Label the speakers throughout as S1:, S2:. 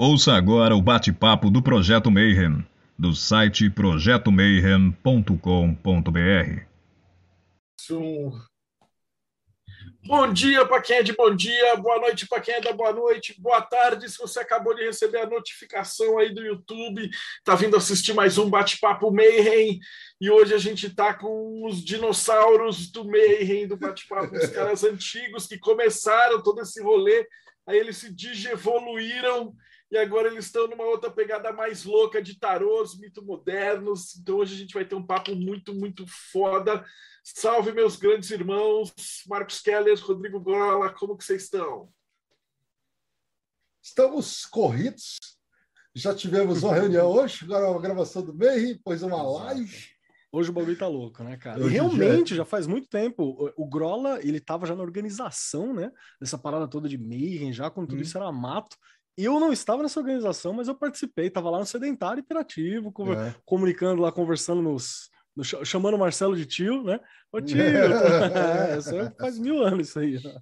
S1: Ouça agora o bate-papo do Projeto Mayhem, do site projetomayhem.com.br.
S2: Bom dia para quem é de bom dia, boa noite para quem é da boa noite, boa tarde. Se você acabou de receber a notificação aí do YouTube, tá vindo assistir mais um bate-papo Mayhem. E hoje a gente tá com os dinossauros do Mayhem, do bate-papo, os caras antigos que começaram todo esse rolê, aí eles se digievoluíram e agora eles estão numa outra pegada mais louca de tarôs, mito modernos. Então hoje a gente vai ter um papo muito, muito foda. Salve, meus grandes irmãos, Marcos Keller, Rodrigo Gola, como que vocês estão?
S3: Estamos corridos. Já tivemos uma reunião hoje, agora uma gravação do MEI, depois uma live.
S4: Hoje o bagulho tá louco, né, cara? e realmente, já faz muito tempo, o Grola, ele tava já na organização, né, dessa parada toda de Mayhem, já quando tudo hum. isso era mato. Eu não estava nessa organização, mas eu participei, estava lá no Sedentário Interativo, é. comunicando lá, conversando nos, no, chamando o Marcelo de tio, né? Ô tio, é, faz mil anos isso aí. Né?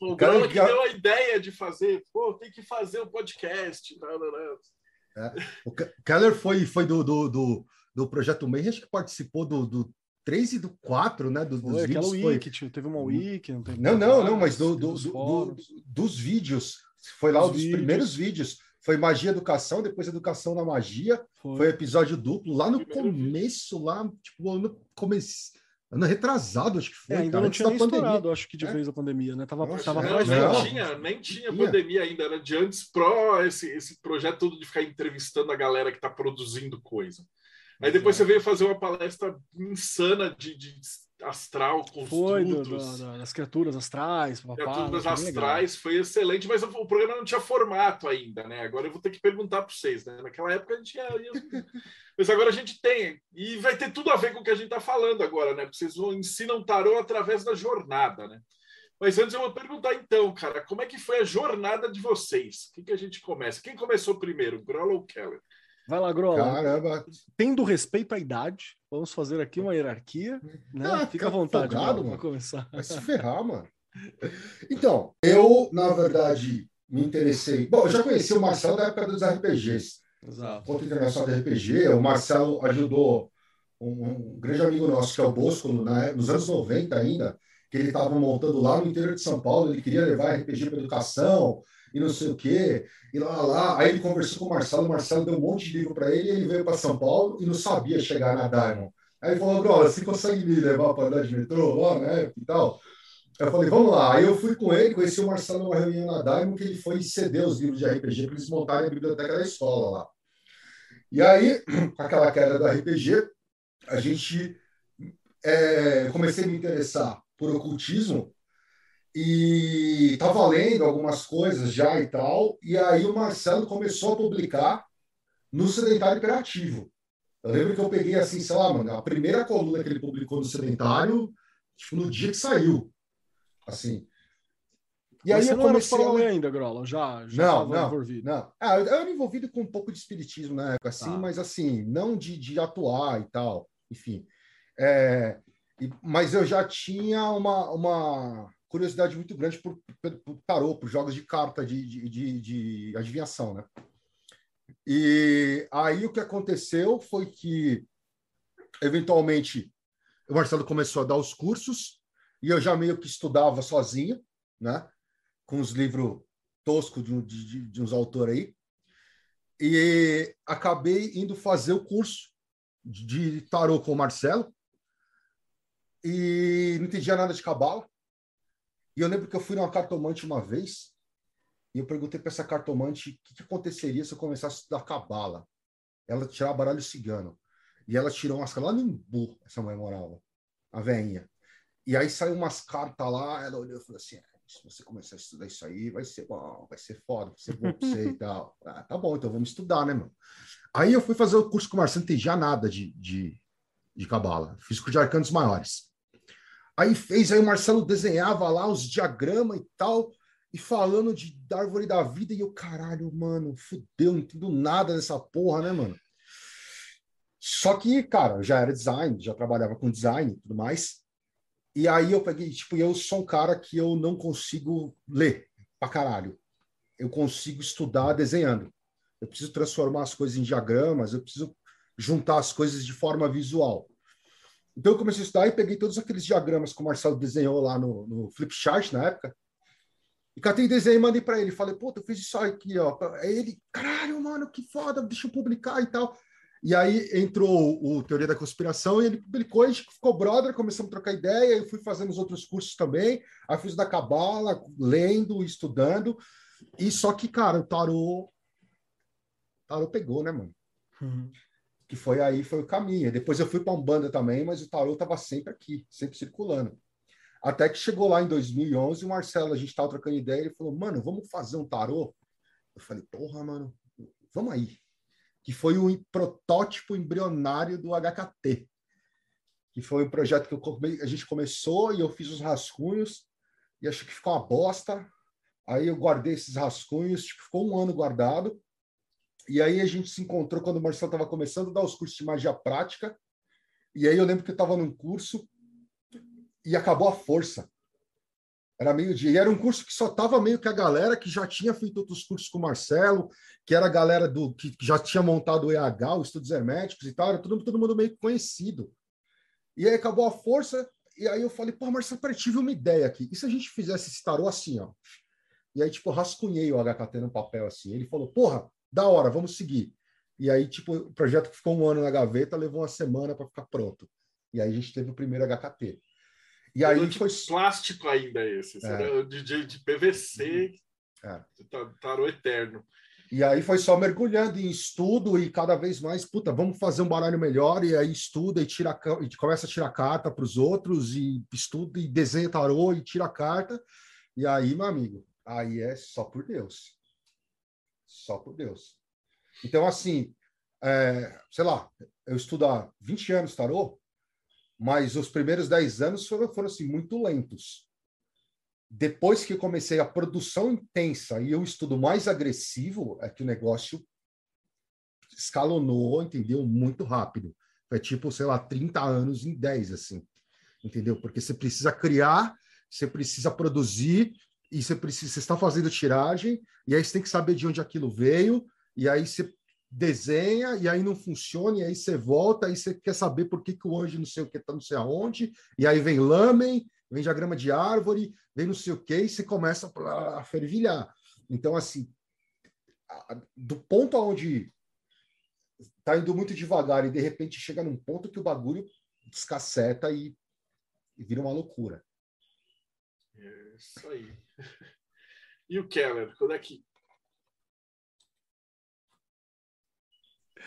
S2: O cara que deu a ideia de fazer, pô, tem que fazer o um podcast. Não, não, não.
S3: É. O Keller foi, foi do, do, do, do Projeto Meio, acho que participou do, do 3 e do 4, né? Dos,
S4: foi, dos vídeos. Wiki, foi... teve uma wiki.
S3: Não, não, não, não, mas do, do, do, dos vídeos foi lá Os um dos vídeos. primeiros vídeos. Foi Magia Educação, depois Educação na Magia. Foi, foi episódio duplo. Lá no começo, vídeo. lá, tipo, no começo. Ano retrasado, acho que foi.
S4: É, ainda cara, não tinha nem estourado, acho que de é? vez a pandemia, né? Tava,
S2: Nossa,
S4: tava
S2: não, mais não, tinha, nem tinha pandemia ainda, era de antes pró esse, esse projeto todo de ficar entrevistando a galera que está produzindo coisa. Aí depois você veio fazer uma palestra insana de, de astral,
S4: Foi do, do, das criaturas astrais.
S2: Papá, criaturas astrais, foi excelente, mas o, programa não tinha formato ainda, né? Agora eu vou ter que perguntar para vocês, né? Naquela época a gente ia, ia... mas agora a gente tem, e vai ter tudo a ver com o que a gente está falando agora, né? Vocês ensinam tarô através da jornada, né? Mas antes eu vou perguntar então, cara, como é que foi a jornada de vocês? O que, que a gente começa? Quem começou primeiro, Grola ou Keller?
S4: Vai lá, Grola. Caramba. Tendo respeito à idade, vamos fazer aqui uma hierarquia. Né? Ah, fica à vontade,
S3: folgado, mano. começar. Vai se ferrar, mano. Então, eu, na verdade, me interessei. Bom, eu já conheci o Marcelo da época dos RPGs. Exato. Contra Internacional de RPG. O Marcelo ajudou um, um, grande amigo nosso, que é o Bosco, né, nos anos 90 ainda, que ele estava montando lá no interior de São Paulo. Ele queria levar RPG para educação e não sei o quê, e lá, lá. Aí ele conversou com o Marcelo, o Marcelo deu um monte de livro para ele, e ele veio para São Paulo e não sabia chegar na Diamond. Aí ele falou, Bro, você consegue me levar para andar de metrô lá, né, e tal? Eu falei, vamos lá. Aí eu fui com ele, conheci o Marcelo numa reunião na Diamond, que ele foi ceder os livros de RPG para eles montarem a biblioteca da escola lá. E aí, com aquela queda do RPG, a gente é, comecei a me interessar por ocultismo e estava lendo algumas coisas já e tal, e aí o Marcelo começou a publicar no Sedentário Imperativo. Eu lembro que eu peguei assim, sei lá, mano, a primeira coluna que ele publicou no Sedentário, tipo, no dia que saiu. Assim.
S4: E Mas aí eu comecei não era a... ainda, Grola, já, já
S3: não, não, envolvido. Não. Ah, eu era envolvido com um pouco de espiritismo na época, assim, tá. mas assim, não de, de atuar e tal, enfim. É, mas eu já tinha uma, uma curiosidade muito grande por, por, tarô, por jogos de carta de, de, de, de adivinhação, né? E aí o que aconteceu foi que, eventualmente, o Marcelo começou a dar os cursos e eu já meio que estudava sozinho, né? Com os livros toscos de, de, de uns autores aí. E acabei indo fazer o curso de tarô com o Marcelo e não entendia nada de cabala. E eu lembro que eu fui numa cartomante uma vez e eu perguntei para essa cartomante o que, que, aconteceria se eu começasse a estudar cabala. Ela tirava baralho cigano. E ela tirou umas lá no Imbu, essa mãe morava, a veinha. E aí saiu umas cartas lá, ela olhou e falou assim: é, se você começar a estudar isso aí, vai ser bom, vai ser foda, vai ser bom pra você e tal. Ah, tá bom, então vamos estudar, né, mano? Aí eu fui fazer o curso com o Marcelo, não já nada de, de, de cabala. Fiz curso de arcanos maiores. Aí fez, aí o Marcelo desenhava lá os diagramas e tal, e falando de da árvore da vida, e eu, caralho, mano, fudeu, não entendo nada dessa porra, né, mano? Só que, cara, já era design, já trabalhava com design e tudo mais. E aí eu peguei, tipo, eu sou um cara que eu não consigo ler pra caralho. eu consigo estudar desenhando. Eu preciso transformar as coisas em diagramas, eu preciso juntar as coisas de forma visual. Então eu comecei a estudar e peguei todos aqueles diagramas que o Marcelo desenhou lá no, no Flipchart na época. E catei desenho e mandei para ele. Falei, pô, eu fiz isso aqui, ó. Aí ele, caralho, mano, que foda, deixa eu publicar e tal. E aí entrou o Teoria da Conspiração e ele publicou, a gente ficou brother, começamos a trocar ideia, eu fui fazendo os outros cursos também, aí fiz da Cabala, lendo, estudando, e só que, cara, o tarô, tarô pegou, né, mano? Uhum. Que foi aí, foi o caminho. Depois eu fui para Umbanda também, mas o tarô tava sempre aqui, sempre circulando. Até que chegou lá em 2011, o Marcelo, a gente tava trocando ideia, ele falou, mano, vamos fazer um tarô? Eu falei, porra, mano, vamos aí que foi o protótipo embrionário do HKT, que foi um projeto que come... a gente começou e eu fiz os rascunhos e achei que ficou uma bosta. Aí eu guardei esses rascunhos, tipo, ficou um ano guardado. E aí a gente se encontrou quando o Marcelo estava começando a dar os cursos de magia prática. E aí eu lembro que eu estava num curso e acabou a força. Era meio-dia. E era um curso que só tava meio que a galera que já tinha feito outros cursos com o Marcelo, que era a galera do que já tinha montado o EH, os estudos herméticos e tal, era todo, todo mundo meio conhecido. E aí acabou a força, e aí eu falei, pô, Marcelo, peraí, tive uma ideia aqui. E se a gente fizesse esse tarô assim, ó? E aí, tipo, rascunhei o HKT no papel assim. Ele falou, porra, da hora, vamos seguir. E aí, tipo, o projeto que ficou um ano na gaveta levou uma semana para ficar pronto. E aí a gente teve o primeiro HKT.
S2: E aí de foi plástico ainda esse, é. era de, de, de PVC, é. tarô eterno.
S3: E aí foi só mergulhando em estudo e cada vez mais, puta, vamos fazer um baralho melhor, e aí estuda e tira e começa a tirar carta para os outros, e estuda e desenha tarô e tira carta. E aí, meu amigo, aí é só por Deus. Só por Deus. Então, assim, é, sei lá, eu estudo há 20 anos tarô, mas os primeiros 10 anos foram, foram assim, muito lentos. Depois que comecei a produção intensa e o estudo mais agressivo, é que o negócio escalonou, entendeu? Muito rápido. Foi tipo, sei lá, 30 anos em 10, assim. Entendeu? Porque você precisa criar, você precisa produzir, e você precisa, você está fazendo tiragem, e aí você tem que saber de onde aquilo veio, e aí você desenha e aí não funciona, e aí você volta, e você quer saber por que, que o anjo não sei o que está não sei aonde, e aí vem lamen, vem diagrama de árvore, vem não sei o que, e você começa a fervilhar. Então, assim, do ponto aonde está indo muito devagar e de repente chega num ponto que o bagulho descaceta e, e vira uma loucura.
S2: É isso aí. E o Keller, quando é que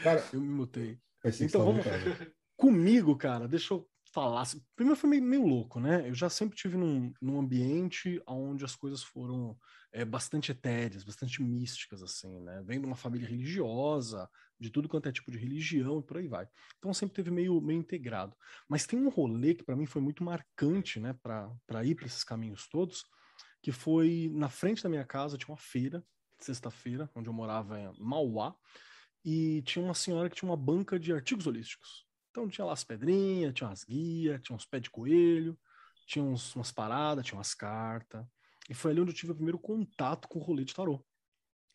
S4: Cara, eu me mutei. Então vamos. Comigo, cara, deixa eu falar. Primeiro foi meio, meio louco, né? Eu já sempre tive num, num ambiente onde as coisas foram é, bastante etéreas, bastante místicas, assim, né? Vem de uma família religiosa, de tudo quanto é tipo de religião e por aí vai. Então sempre teve meio, meio integrado. Mas tem um rolê que para mim foi muito marcante, né, para ir para esses caminhos todos, que foi na frente da minha casa, tinha uma feira, sexta-feira, onde eu morava em Mauá, e tinha uma senhora que tinha uma banca de artigos holísticos. Então tinha lá as pedrinhas, tinha umas guias, tinha uns pés de coelho, tinha uns, umas paradas, tinha umas cartas. E foi ali onde eu tive o primeiro contato com o rolê de tarô.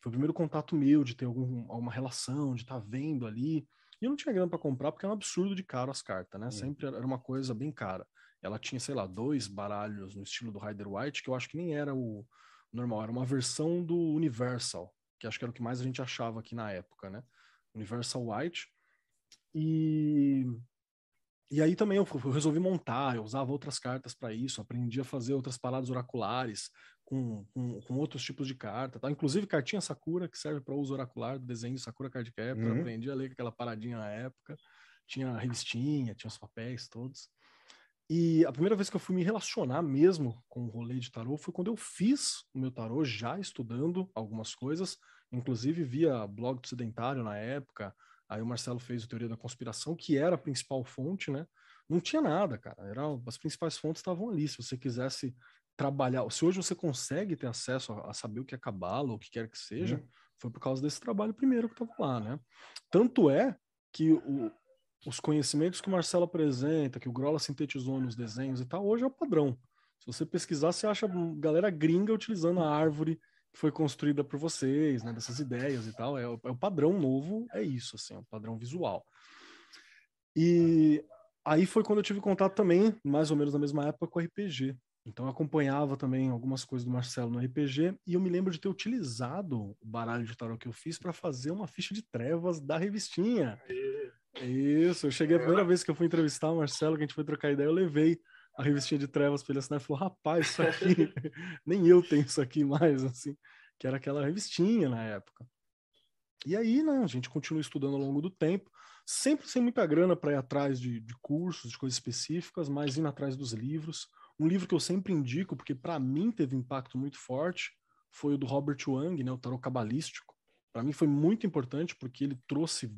S4: Foi o primeiro contato meu de ter algum, alguma relação, de estar tá vendo ali. E eu não tinha grana para comprar porque era um absurdo de caro as cartas, né? Hum. Sempre era uma coisa bem cara. Ela tinha, sei lá, dois baralhos no estilo do Rider White, que eu acho que nem era o normal, era uma versão do Universal, que acho que era o que mais a gente achava aqui na época, né? Universal White. E, e aí também eu, eu resolvi montar, eu usava outras cartas para isso, aprendi a fazer outras paradas oraculares com, com, com, outros tipos de carta, tá? inclusive cartinha Sakura, que serve para uso oracular do desenho de Sakura Card Captor, uhum. aprendi a ler aquela paradinha na época, tinha a revistinha, tinha os papéis todos. E a primeira vez que eu fui me relacionar mesmo com o rolê de tarô foi quando eu fiz o meu tarô já estudando algumas coisas, inclusive via blog do Sedentário na época. Aí o Marcelo fez o Teoria da Conspiração, que era a principal fonte, né? Não tinha nada, cara. Era, as principais fontes estavam ali. Se você quisesse trabalhar, se hoje você consegue ter acesso a, a saber o que é cabala, ou o que quer que seja, uhum. foi por causa desse trabalho primeiro que estava lá, né? Tanto é que o, os conhecimentos que o Marcelo apresenta, que o Grola sintetizou nos desenhos e tal, hoje é o padrão. Se você pesquisar, você acha galera gringa utilizando a árvore foi construída por vocês, né? Dessas ideias e tal. É, o, é o padrão novo, é isso, assim, é o padrão visual. E aí foi quando eu tive contato também, mais ou menos na mesma época, com o RPG. Então eu acompanhava também algumas coisas do Marcelo no RPG e eu me lembro de ter utilizado o baralho de tarot que eu fiz para fazer uma ficha de trevas da revistinha. Isso, eu cheguei a primeira vez que eu fui entrevistar o Marcelo, que a gente foi trocar ideia, eu levei a revistinha de trevas para ele assinar e falou: rapaz, isso aqui, nem eu tenho isso aqui mais, assim, que era aquela revistinha na época. E aí, né, a gente continua estudando ao longo do tempo, sempre sem muita grana para ir atrás de, de cursos, de coisas específicas, mas indo atrás dos livros. Um livro que eu sempre indico, porque para mim teve impacto muito forte, foi o do Robert Wang, né, o tarot cabalístico. Para mim foi muito importante porque ele trouxe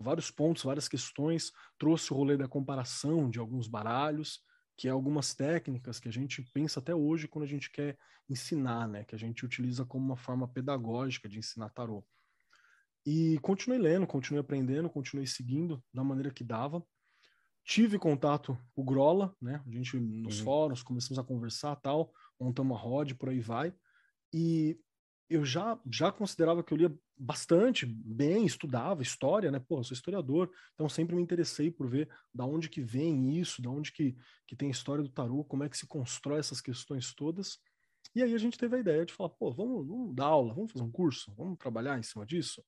S4: vários pontos, várias questões, trouxe o rolê da comparação de alguns baralhos, que é algumas técnicas que a gente pensa até hoje quando a gente quer ensinar, né, que a gente utiliza como uma forma pedagógica de ensinar tarot. E continuei lendo, continuei aprendendo, continuei seguindo da maneira que dava tive contato com o Grola, né? A gente nos uhum. fóruns começamos a conversar tal, montamos uma rod, por aí vai. E eu já já considerava que eu lia bastante bem, estudava história, né? Pô, eu sou historiador, então sempre me interessei por ver da onde que vem isso, da onde que, que tem a história do tarô, como é que se constrói essas questões todas. E aí a gente teve a ideia de falar, pô, vamos, vamos dar aula, vamos fazer um curso, vamos trabalhar em cima disso,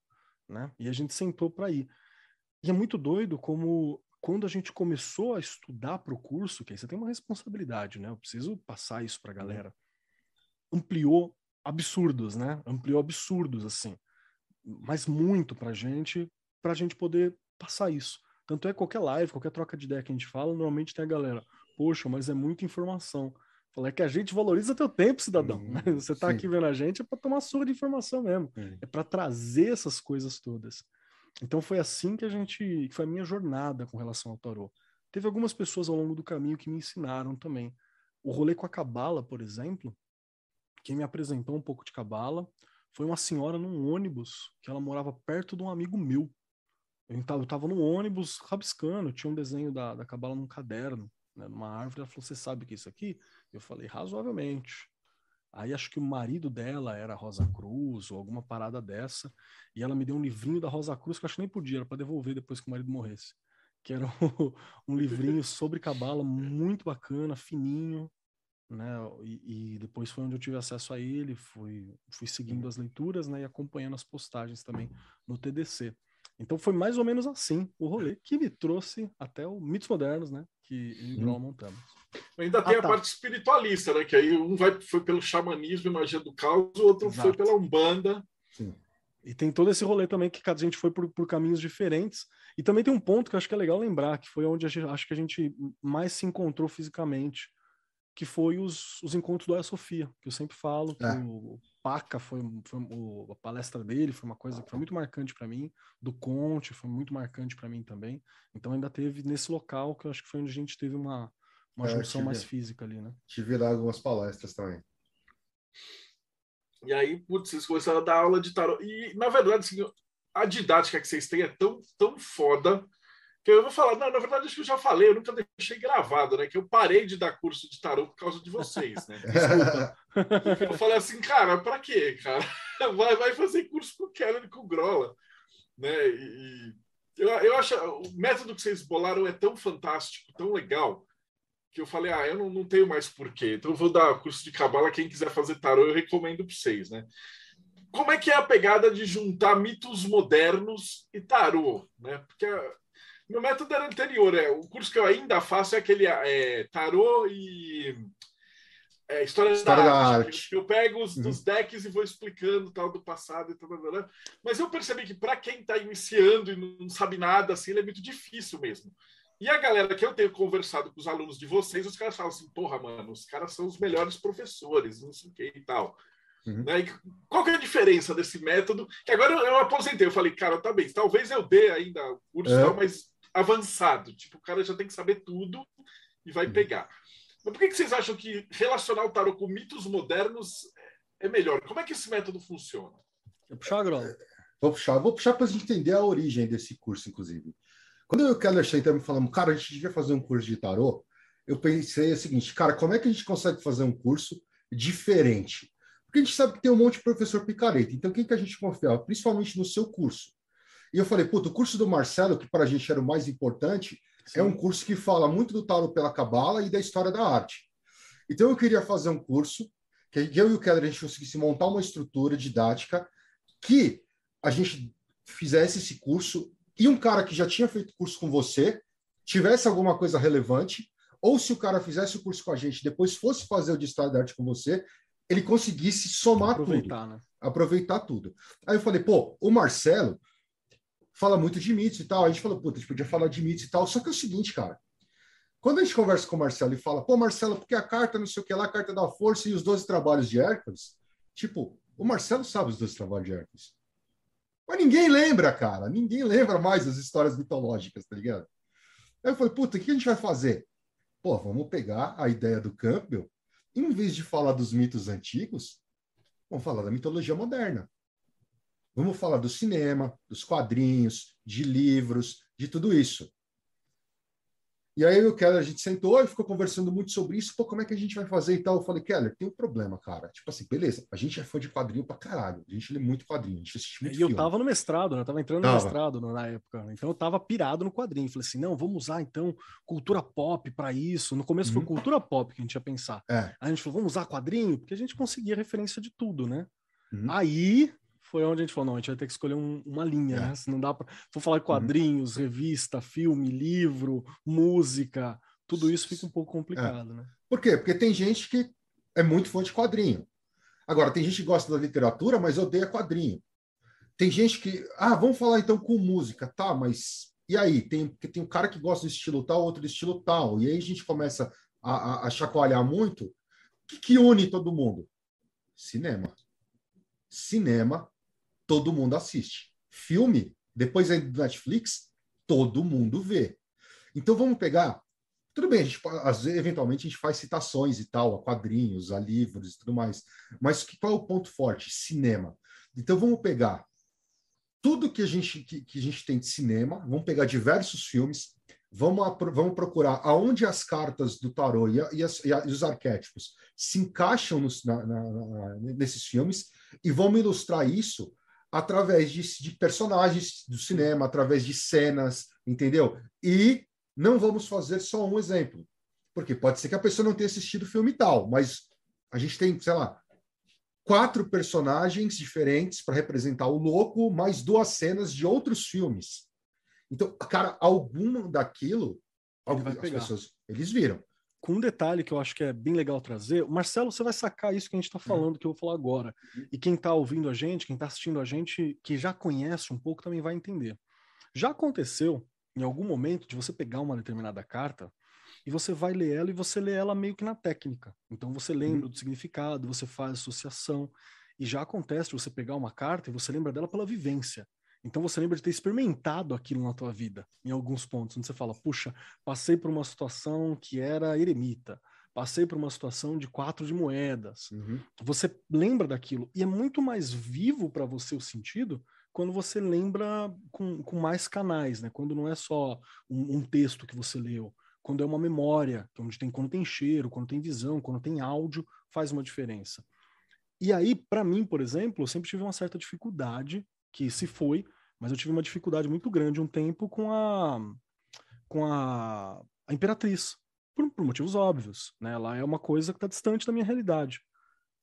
S4: né? E a gente sentou para ir. E é muito doido como quando a gente começou a estudar para o curso, que aí você tem uma responsabilidade, né? Eu preciso passar isso para a uhum. galera. Ampliou absurdos, né? Ampliou absurdos, assim. Mas muito para a gente, para a gente poder passar isso. Tanto é qualquer live, qualquer troca de ideia que a gente fala, normalmente tem a galera, poxa, mas é muita informação. Falei é que a gente valoriza teu tempo, cidadão. Uhum, Você está aqui vendo a gente é para tomar surra de informação mesmo. Uhum. É para trazer essas coisas todas. Então foi assim que a gente, que foi a minha jornada com relação ao tarô. Teve algumas pessoas ao longo do caminho que me ensinaram também. O rolê com a cabala, por exemplo, quem me apresentou um pouco de cabala foi uma senhora num ônibus que ela morava perto de um amigo meu. Eu estava, eu estava no ônibus rabiscando, tinha um desenho da, da cabala num caderno, né, numa árvore. Ela falou: Você sabe o que é isso aqui? Eu falei: Razoavelmente. Aí acho que o marido dela era Rosa Cruz ou alguma parada dessa. E ela me deu um livrinho da Rosa Cruz que eu acho que nem podia, era para devolver depois que o marido morresse. Que era um, livrinho sobre cabala muito bacana, fininho, né? E, e, depois foi onde eu tive acesso a ele, fui, fui seguindo as leituras, né? E acompanhando as postagens também no TDC. Então foi mais ou menos assim o rolê que me trouxe até o Mitos Modernos, né? Que em Groll montamos.
S2: Ainda tem ah, a tá. parte espiritualista, né? Que aí um vai, foi pelo xamanismo e magia do caos, o outro Exato. foi pela Umbanda.
S4: Sim. E tem todo esse rolê também que cada gente foi por, por, caminhos diferentes. E também tem um ponto que eu acho que é legal lembrar, que foi onde a gente, acho que a gente mais se encontrou fisicamente, que foi os, os encontros do Aya Sofia, que eu sempre falo, que é. o Paca foi, foi o, a palestra dele, foi uma coisa que foi muito marcante para mim, do Conte foi muito marcante para mim também. Então ainda teve nesse local que eu acho que foi onde a gente teve uma, uma é, junção tive, mais física ali, né?
S3: Tive lá algumas palestras também.
S2: E aí, putz, vocês começaram a dar aula de tarot. E, na verdade, assim, a didática que vocês têm é tão, tão foda que eu vou falar, não, na verdade, acho que eu já falei, eu nunca deixei gravado, né? Que eu parei de dar curso de tarot por causa de vocês, né? eu falei assim, cara, para quê, cara? Vai, vai fazer curso com o Keller e com o Grola, né? E, eu, eu acho o método que vocês bolaram é tão fantástico, tão legal, que eu falei, ah, eu não, não tenho mais porquê. Então eu vou dar curso de cabala, quem quiser fazer tarot, eu recomendo para vocês, né? Como é que é a pegada de juntar mitos modernos e tarô, né? Porque meu método era anterior, é, o curso que eu ainda faço é aquele é, tarô e é, história, história da, da arte. arte. Eu pego os uhum. dos decks e vou explicando tal do passado e tal, tal, tal. Mas eu percebi que para quem está iniciando e não sabe nada, assim, ele é muito difícil mesmo. E a galera que eu tenho conversado com os alunos de vocês, os caras falam assim, porra, mano, os caras são os melhores professores, não sei o que e tal. Uhum. Né? E qual que é a diferença desse método? Que agora eu, eu aposentei, eu falei, cara, tá bem, talvez eu dê ainda o curso, é. tal, mas avançado. Tipo, o cara já tem que saber tudo e vai uhum. pegar. Mas por que, que vocês acham que relacionar o tarot com mitos modernos é melhor? Como é que esse método funciona?
S4: Vou puxar, Grão.
S3: Vou puxar, vou puxar para a gente entender a origem desse curso, inclusive. Quando eu e o Keller sentamos e falamos, cara, a gente devia fazer um curso de tarô, eu pensei o seguinte, cara, como é que a gente consegue fazer um curso diferente? Porque a gente sabe que tem um monte de professor picareta. Então, quem que a gente confiava? Principalmente no seu curso. E eu falei, puta, o curso do Marcelo, que para a gente era o mais importante, Sim. é um curso que fala muito do tarot pela cabala e da história da arte. Então, eu queria fazer um curso que eu e o Keller a gente conseguisse montar uma estrutura didática que a gente fizesse esse curso e um cara que já tinha feito curso com você tivesse alguma coisa relevante, ou se o cara fizesse o curso com a gente, depois fosse fazer o de História da Arte com você, ele conseguisse somar aproveitar, tudo. Né? Aproveitar tudo. Aí eu falei, pô, o Marcelo fala muito de mitos e tal. A gente falou, puta, a gente podia falar de mitos e tal. Só que é o seguinte, cara. Quando a gente conversa com o Marcelo e fala, pô, Marcelo, porque a carta não sei o que lá, a carta da força e os 12 trabalhos de Hércules, tipo, o Marcelo sabe os 12 trabalhos de Hércules. Mas ninguém lembra, cara. Ninguém lembra mais das histórias mitológicas, tá ligado? Aí eu falei, puta, o que a gente vai fazer? Pô, vamos pegar a ideia do Campbell em vez de falar dos mitos antigos, vamos falar da mitologia moderna. Vamos falar do cinema, dos quadrinhos, de livros, de tudo isso. E aí o Keller, a gente sentou e ficou conversando muito sobre isso. Pô, como é que a gente vai fazer e tal? Eu falei, Keller, tem um problema, cara. Tipo assim, beleza, a gente é fã de quadrinho pra caralho. A gente lê muito quadrinho, a gente assiste muito
S4: E filme. eu tava no mestrado, né? Eu tava entrando tava. no mestrado na época. Então eu tava pirado no quadrinho. Falei assim, não, vamos usar então cultura pop para isso. No começo uhum. foi cultura pop que a gente ia pensar. É. Aí a gente falou, vamos usar quadrinho? Porque a gente conseguia referência de tudo, né? Uhum. Aí foi onde a gente falou, não, a gente vai ter que escolher um, uma linha, é. né? Se não dá para... For falar uhum. quadrinhos, uhum. revista, filme, livro, música tudo isso fica um pouco complicado, é. né?
S3: Por quê? Porque tem gente que é muito fã de quadrinho. Agora, tem gente que gosta da literatura, mas odeia quadrinho. Tem gente que, ah, vamos falar então com música, tá, mas e aí? Tem, tem um cara que gosta do estilo tal, outro do estilo tal, e aí a gente começa a, a, a chacoalhar muito. O que, que une todo mundo? Cinema. Cinema, todo mundo assiste. Filme, depois aí do Netflix, todo mundo vê. Então vamos pegar tudo bem, a gente, às vezes, eventualmente a gente faz citações e tal, a quadrinhos, a livros e tudo mais. Mas qual é o ponto forte? Cinema. Então vamos pegar tudo que a gente, que, que a gente tem de cinema, vamos pegar diversos filmes, vamos, vamos procurar aonde as cartas do tarô e, a, e, as, e, a, e os arquétipos se encaixam nos, na, na, na, nesses filmes e vamos ilustrar isso através de, de personagens do cinema, através de cenas, entendeu? E não vamos fazer só um exemplo. Porque pode ser que a pessoa não tenha assistido o filme tal, mas a gente tem, sei lá, quatro personagens diferentes para representar o louco, mais duas cenas de outros filmes. Então, cara, algum daquilo, algumas pessoas, eles viram.
S4: Com um detalhe que eu acho que é bem legal trazer, Marcelo, você vai sacar isso que a gente está falando, uhum. que eu vou falar agora. E quem está ouvindo a gente, quem está assistindo a gente, que já conhece um pouco, também vai entender. Já aconteceu em algum momento de você pegar uma determinada carta e você vai ler ela e você lê ela meio que na técnica. Então você lembra uhum. do significado, você faz associação. E já acontece de você pegar uma carta e você lembra dela pela vivência. Então você lembra de ter experimentado aquilo na tua vida, em alguns pontos, onde você fala, puxa, passei por uma situação que era eremita, passei por uma situação de quatro de moedas. Uhum. Você lembra daquilo e é muito mais vivo para você o sentido quando você lembra com, com mais canais, né? Quando não é só um, um texto que você leu, quando é uma memória, é onde tem quando tem cheiro, quando tem visão, quando tem áudio, faz uma diferença. E aí, para mim, por exemplo, eu sempre tive uma certa dificuldade, que se foi, mas eu tive uma dificuldade muito grande um tempo com a com a, a Imperatriz, por, por motivos óbvios, né? Ela é uma coisa que está distante da minha realidade.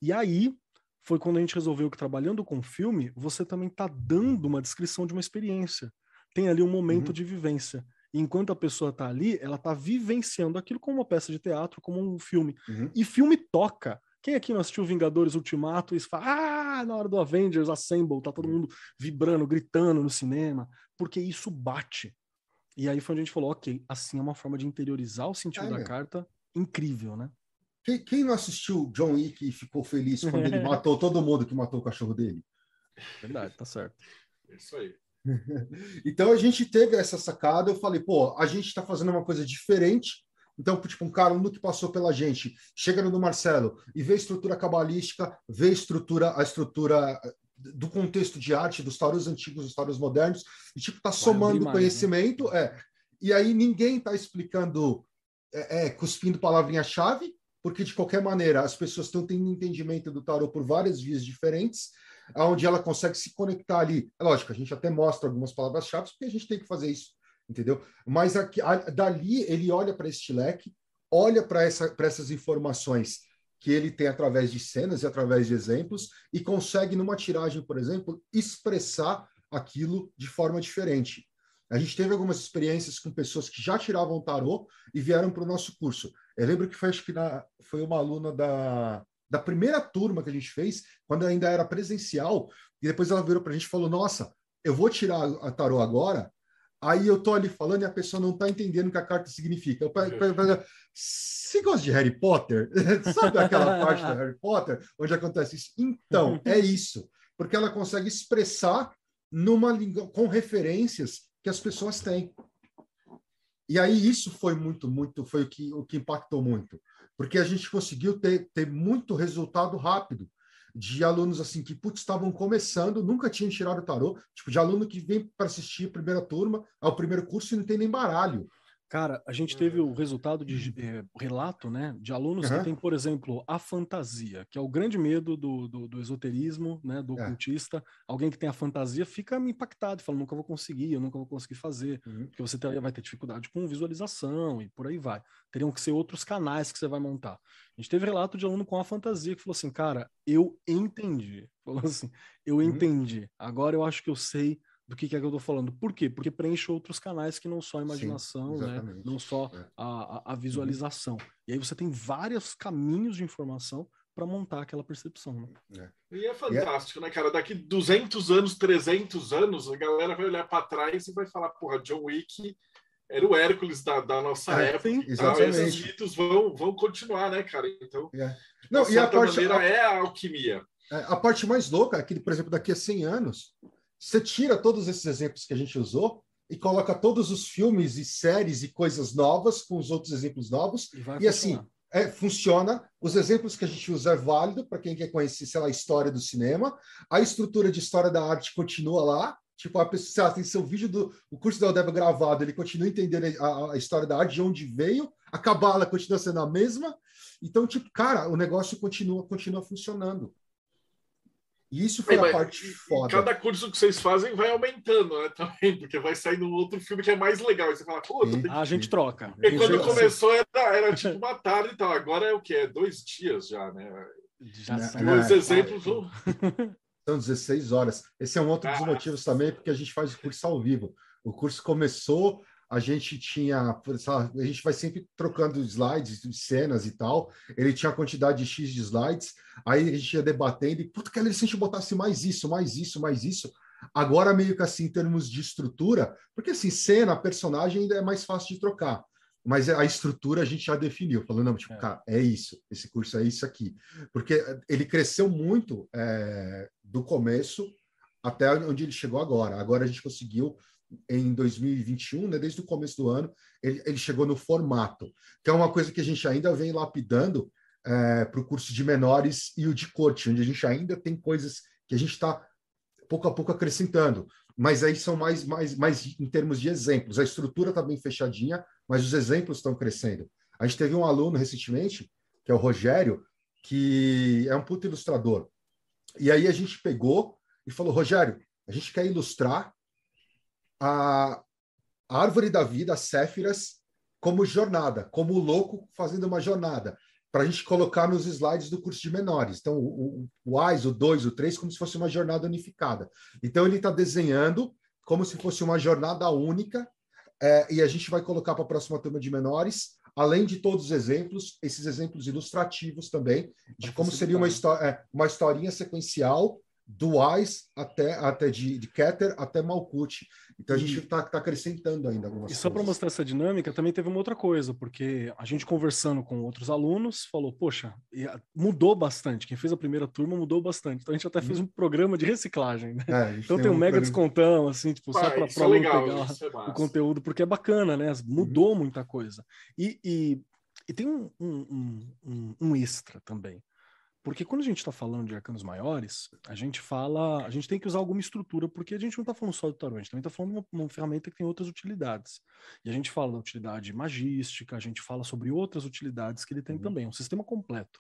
S4: E aí, foi quando a gente resolveu que trabalhando com filme, você também está dando uma descrição de uma experiência. Tem ali um momento uhum. de vivência. E enquanto a pessoa está ali, ela está vivenciando aquilo como uma peça de teatro, como um filme. Uhum. E filme toca. Quem aqui não assistiu Vingadores Ultimato e fala, ah, na hora do Avengers Assemble, tá todo mundo vibrando, gritando no cinema, porque isso bate. E aí foi onde a gente falou, ok, assim é uma forma de interiorizar o sentido é, da carta incrível, né?
S3: Quem, quem não assistiu John Wick e ficou feliz quando ele matou todo mundo que matou o cachorro dele?
S4: Verdade, tá certo.
S2: Isso aí.
S3: então a gente teve essa sacada. Eu falei, pô, a gente está fazendo uma coisa diferente. Então, tipo, um cara um que passou pela gente, chega no Marcelo e vê a estrutura cabalística, vê a estrutura, a estrutura do contexto de arte, dos taurus antigos, dos taurus modernos, e tipo, tá somando mais, né? conhecimento, né? é. E aí ninguém tá explicando, é, é cuspindo palavrinha-chave, porque de qualquer maneira as pessoas estão tendo entendimento do tarô por várias vias diferentes, onde ela consegue se conectar ali. É lógico, a gente até mostra algumas palavras-chave, porque a gente tem que fazer isso, entendeu? Mas aqui, a, dali ele olha para este leque, olha para essa, essas informações que ele tem através de cenas e através de exemplos e consegue, numa tiragem, por exemplo, expressar aquilo de forma diferente. A gente teve algumas experiências com pessoas que já tiravam tarô e vieram para o nosso curso. Eu lembro que foi, acho que na, foi uma aluna da, da primeira turma que a gente fez, quando ainda era presencial, e depois ela virou para a gente e falou: Nossa, eu vou tirar a tarô agora. Aí eu tô ali falando e a pessoa não está entendendo o que a carta significa. Eu, você gosta de Harry Potter? Sabe aquela parte do Harry Potter onde acontece isso? Então, é isso. Porque ela consegue expressar numa língua com referências que as pessoas têm. E aí isso foi muito, muito, foi o que, o que impactou muito, porque a gente conseguiu ter, ter muito resultado rápido de alunos assim que putz, estavam começando, nunca tinham tirado o tarô, tipo de aluno que vem para assistir a primeira turma, ao primeiro curso e não tem nem baralho.
S4: Cara, a gente teve o resultado de é, relato, né, de alunos uhum. que tem, por exemplo, a fantasia, que é o grande medo do, do, do esoterismo, né, do é. ocultista. Alguém que tem a fantasia fica impactado, fala, nunca vou conseguir, eu nunca vou conseguir fazer, uhum. porque você ter, vai ter dificuldade com visualização e por aí vai. Teriam que ser outros canais que você vai montar. A gente teve relato de aluno com a fantasia que falou assim, cara, eu entendi. Falou assim, eu uhum. entendi. Agora eu acho que eu sei do que, que é que eu estou falando. Por quê? Porque preenche outros canais que não só a imaginação, Sim, né? não só é. a, a, visualização. Uhum. E aí você tem vários caminhos de informação para montar aquela percepção.
S2: Né? É. E é fantástico, né, cara? Daqui 200 anos, 300 anos, a galera vai olhar para trás e vai falar: porra, John Wick era o Hércules da, da nossa é, época. Exatamente. Esses mitos vão, vão continuar, né, cara? Então, é. Não, e a parte, maneira, a, é a alquimia.
S3: É, a parte mais louca é que, por exemplo, daqui a 100 anos, você tira todos esses exemplos que a gente usou e coloca todos os filmes e séries e coisas novas com os outros exemplos novos. E, e assim, é, funciona. Os exemplos que a gente usa é válido para quem quer conhecer, sei lá, a história do cinema. A estrutura de história da arte continua lá. Tipo, a pessoa tem seu vídeo do o curso da Odeba gravado, ele continua entendendo a, a, história da arte, de onde veio, a cabala continua sendo a mesma. Então, tipo, cara, o negócio continua, continua funcionando. E isso foi é, a parte foda.
S2: Cada curso que vocês fazem vai aumentando, né? Também, porque vai sair um outro filme que é mais legal. E você fala, pô,
S4: tem... ah, a gente troca.
S2: Porque quando começou era, era tipo uma tarde e tal. Agora é o que? É dois dias já, né? Já
S3: são dois é, exemplos. São 16 horas. Esse é um outro dos ah. motivos também, porque a gente faz o curso ao vivo. O curso começou a gente tinha, a gente vai sempre trocando slides, cenas e tal. Ele tinha a quantidade de X de slides, aí a gente ia debatendo e, puta, que se a gente botasse mais isso, mais isso, mais isso. Agora, meio que assim, em termos de estrutura, porque assim, cena, personagem ainda é mais fácil de trocar. Mas a estrutura a gente já definiu, falando, não, tipo, é. cara, é isso, esse curso é isso aqui. Porque ele cresceu muito é, do começo até onde ele chegou agora. Agora a gente conseguiu em 2021, né, desde o começo do ano, ele, ele, chegou no formato, que é uma coisa que a gente ainda vem lapidando é, para o curso de menores e o de corte, onde a gente ainda tem coisas que a gente está pouco a pouco acrescentando, mas aí são mais, mais, mais em termos de exemplos. A estrutura está bem fechadinha, mas os exemplos estão crescendo. A gente teve um aluno recentemente, que é o Rogério, que é um puto ilustrador. E aí a gente pegou e falou, Rogério, a gente quer ilustrar a árvore da vida, as Céfiras, como jornada, como o louco fazendo uma jornada, para a gente colocar nos slides do curso de menores. Então, o, o AIS, o 2, o 3, como se fosse uma jornada unificada. Então, ele está desenhando como se fosse uma jornada única, é, e a gente vai colocar para a próxima turma de menores, além de todos os exemplos, esses exemplos ilustrativos também, de como seria uma, é, uma historinha sequencial do Ais até, até de, de Keter até Malkuth. Então a gente está tá acrescentando ainda algumas
S4: E só para mostrar essa dinâmica, também teve uma outra coisa, porque a gente conversando com outros alunos falou, poxa, mudou bastante. Quem fez a primeira turma mudou bastante. Então a gente até fez um programa de reciclagem, né? É, então tem, tem um, um mega descontão, assim, tipo, Pai, só para o aluno pegar é o conteúdo, porque é bacana, né? Mudou uhum. muita coisa. E, e, e tem um, um, um, um extra também Porque quando a gente está falando de arcanos maiores, a gente fala, a gente tem que usar alguma estrutura, porque a gente não está falando só do tarô, a gente também está falando de uma, uma, ferramenta que tem outras utilidades. E a gente fala da utilidade magística, a gente fala sobre outras utilidades que ele tem uhum. também, um sistema completo.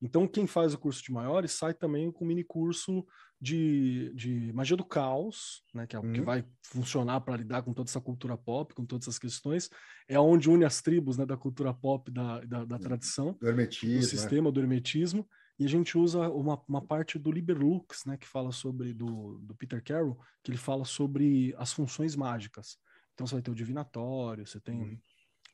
S4: Então, quem faz o curso de maiores sai também com um mini curso de, de magia do caos, né, que é o uhum. que vai funcionar para lidar com toda essa cultura pop, com todas essas questões. É onde une as tribos né, da cultura pop, da, da, da tradição,
S3: do hermetismo, do
S4: né? sistema né? do hermetismo. E a gente usa uma, uma parte do Liberlux, né, que fala sobre, do, do Peter Carroll, que ele fala sobre as funções mágicas. Então você vai ter o divinatório, você tem uhum.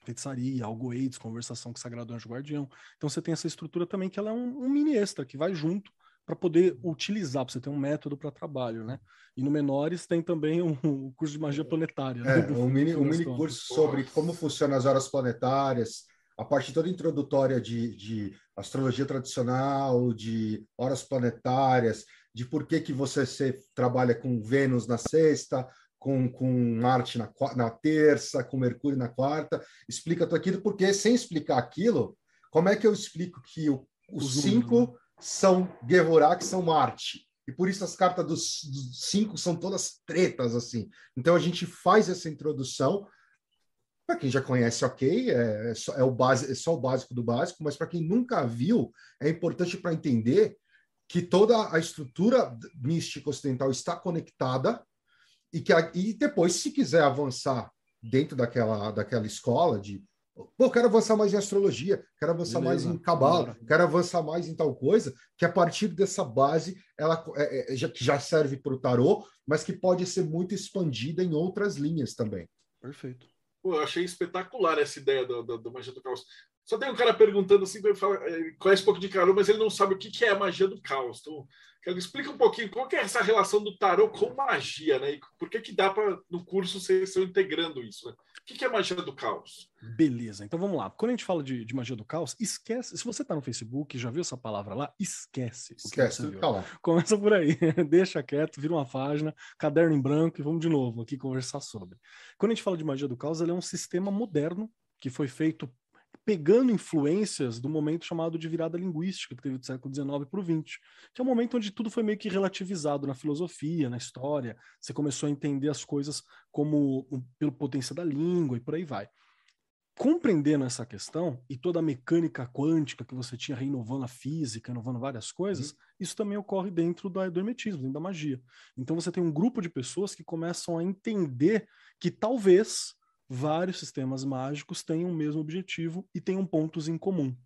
S4: feitiçaria, algoides, conversação com o Sagrado Anjo Guardião. Então você tem essa estrutura também que ela é um, um mini extra, que vai junto para poder utilizar, para você ter um método para trabalho, né? E no Menores tem também um, um curso de magia planetária.
S3: Né? É, um mini, um mini curso sobre como funcionam as horas planetárias, a parte toda introdutória de, de astrologia tradicional, de horas planetárias, de por que, que você se, trabalha com Vênus na sexta, com, com Marte na, na terça, com Mercúrio na quarta. Explica tudo aquilo, porque sem explicar aquilo, como é que eu explico que o, os cinco são Gevorah, que são Marte? E por isso as cartas dos, dos cinco são todas tretas, assim. Então a gente faz essa introdução para quem já conhece, ok, é, é, só, é, o base, é só o básico do básico, mas para quem nunca viu, é importante para entender que toda a estrutura mística ocidental está conectada e que a, e depois, se quiser avançar dentro daquela, daquela escola de Pô, quero avançar mais em astrologia, quero avançar Beleza. mais em cabala, quero avançar mais em tal coisa, que a partir dessa base, ela é, é, já, já serve para o tarô, mas que pode ser muito expandida em outras linhas também.
S4: Perfeito.
S2: Pô, eu achei espetacular essa ideia do, do, do magia do caos. Só tem um cara perguntando assim, ele, fala, ele conhece um pouco de tarô, mas ele não sabe o que, que é a magia do caos. Então, quero explica um pouquinho qual que é essa relação do tarô com magia, né? E por que que dá para no curso ser integrando isso, né? O que, que é magia do caos?
S4: Beleza, então vamos lá. Quando a gente fala de, de magia do caos, esquece. Se você está no Facebook já viu essa palavra lá, esquece.
S3: Esquece, o que você
S4: Começa por aí, deixa quieto, vira uma página, caderno em branco e vamos de novo aqui conversar sobre. Quando a gente fala de magia do caos, ele é um sistema moderno que foi feito pegando influências do momento chamado de virada linguística, que teve do século XIX para o XX, que é um momento onde tudo foi meio que relativizado na filosofia, na história, você começou a entender as coisas como pelo potência da língua e por aí vai. Compreendendo essa questão e toda a mecânica quântica que você tinha reinovando a física, inovando várias coisas, uhum. isso também ocorre dentro do hermetismo, dentro da magia. Então você tem um grupo de pessoas que começam a entender que talvez vários sistemas mágicos têm o mesmo objetivo e tenham pontos em comum.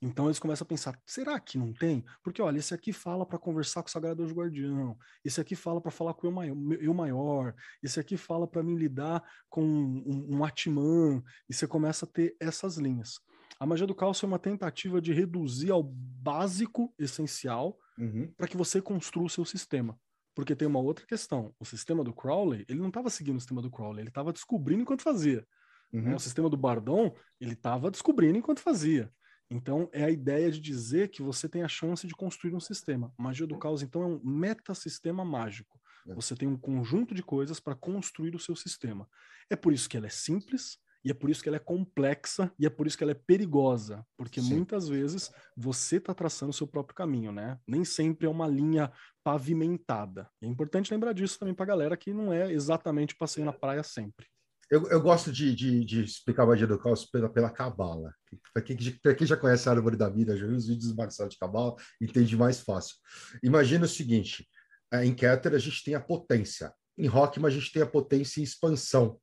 S4: Então eles começam a pensar: será que não tem? Porque olha, esse aqui fala para conversar com o Sagrado Anjo Guardião, esse aqui fala para falar com o eu maior, esse aqui fala para mim lidar com um, um Atman, e você começa a ter essas linhas. A magia do caos é uma tentativa de reduzir ao básico essencial uhum. para que você construa o seu sistema. Porque tem uma outra questão. O sistema do Crowley, ele não estava seguindo o sistema do Crowley, ele estava descobrindo enquanto fazia. Né? Uhum. O sistema do Bardon, ele estava descobrindo enquanto fazia. Então, é a ideia de dizer que você tem a chance de construir um sistema. magia do caos, então, é um metasistema mágico. É. Você tem um conjunto de coisas para construir o seu sistema. É por isso que ela é simples, e é por isso que ela é complexa e é por isso que ela é perigosa, porque Sim. muitas vezes você está traçando o seu próprio caminho, né? Nem sempre é uma linha pavimentada. É importante lembrar disso também para a galera que não é exatamente passeio na praia sempre.
S3: Eu, eu gosto de, de, de, explicar a magia do caos pela, pela cabala. Para quem, quem, já conhece a árvore da vida, já viu os vídeos do Marcelo de cabala, entende mais fácil. Imagina o seguinte: é, em Keter a gente tem a potência, em Rockman a gente tem a potência em expansão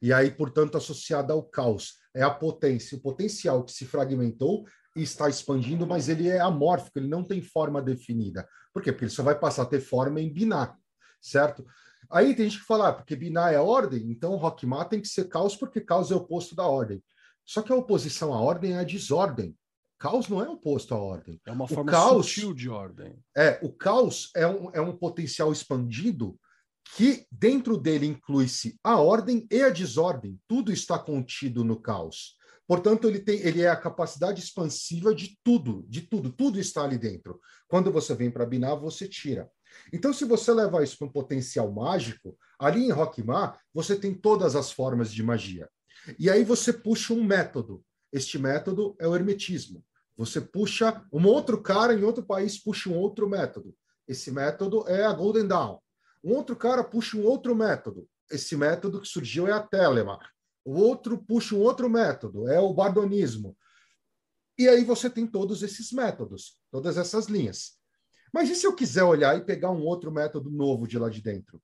S3: e aí, portanto, associada ao caos. É a potência, o potencial que se fragmentou e está expandindo, mas ele é amórfico, ele não tem forma definida. Por quê? Porque ele só vai passar a ter forma em binar, certo? Aí tem gente que fala, ah, porque binar é ordem, então Rockmar tem que ser caos porque caos é oposto da ordem. Só que a oposição à ordem é a desordem. Caos não é oposto à ordem.
S4: É uma forma o caos, sutil de ordem.
S3: É, o caos é um, é um potencial expandido que dentro dele inclui-se a ordem e a desordem, tudo está contido no caos. Portanto, ele, tem, ele é a capacidade expansiva de tudo, de tudo, tudo está ali dentro. Quando você vem para Binar, você tira. Então, se você levar isso para um potencial mágico, ali em Rockmar, você tem todas as formas de magia. E aí você puxa um método. Este método é o hermetismo. Você puxa um outro cara em outro país puxa um outro método. Esse método é a Golden Dawn. Um outro cara puxa um outro método. Esse método que surgiu é a Telema. O outro puxa um outro método, é o bardonismo. E aí você tem todos esses métodos, todas essas linhas. Mas e se eu quiser olhar e pegar um outro método novo de lá de dentro?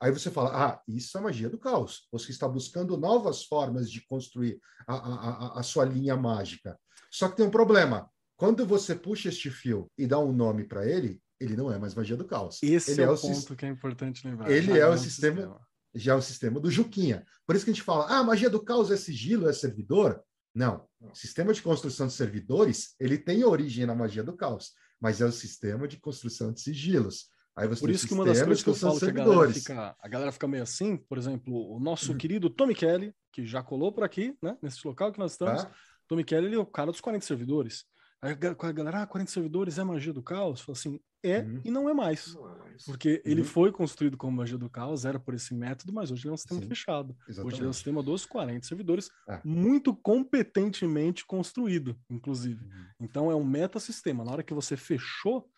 S3: Aí você fala, ah, isso é magia do caos. Você está buscando novas formas de construir a, a, a, sua linha mágica. Só que tem um problema. Quando você puxa este fio e dá um nome para ele, ele não é mais magia do caos.
S4: Esse
S3: ele
S4: é, é o ponto que é importante lembrar.
S3: Ele é, é o sistema, sistema, já é o sistema do Juquinha. Por isso que a gente fala, ah, magia do caos é sigilo, é servidor. Não. O sistema de construção de servidores, ele tem origem na magia do caos, mas é o sistema de construção de sigilos.
S4: Aí você Por isso que uma das coisas que eu falo que a galera, fica, a galera fica meio assim, por exemplo, o nosso uhum. querido Tommy Kelly, que já colou por aqui, né, nesse local que nós estamos, ah. Tommy Kelly ele é o cara dos 40 servidores. Aí a galera, ah, 40 servidores é magia do caos? Fala assim, é uhum. e não é mais. É. Porque uhum. ele foi construído como magia do caos, era por esse método, mas hoje ele é um sistema Sim, fechado. Exatamente. Hoje ele é um sistema dos 40 servidores, é. muito competentemente construído, inclusive. Uhum. Então é um metasistema. Na hora que você fechou,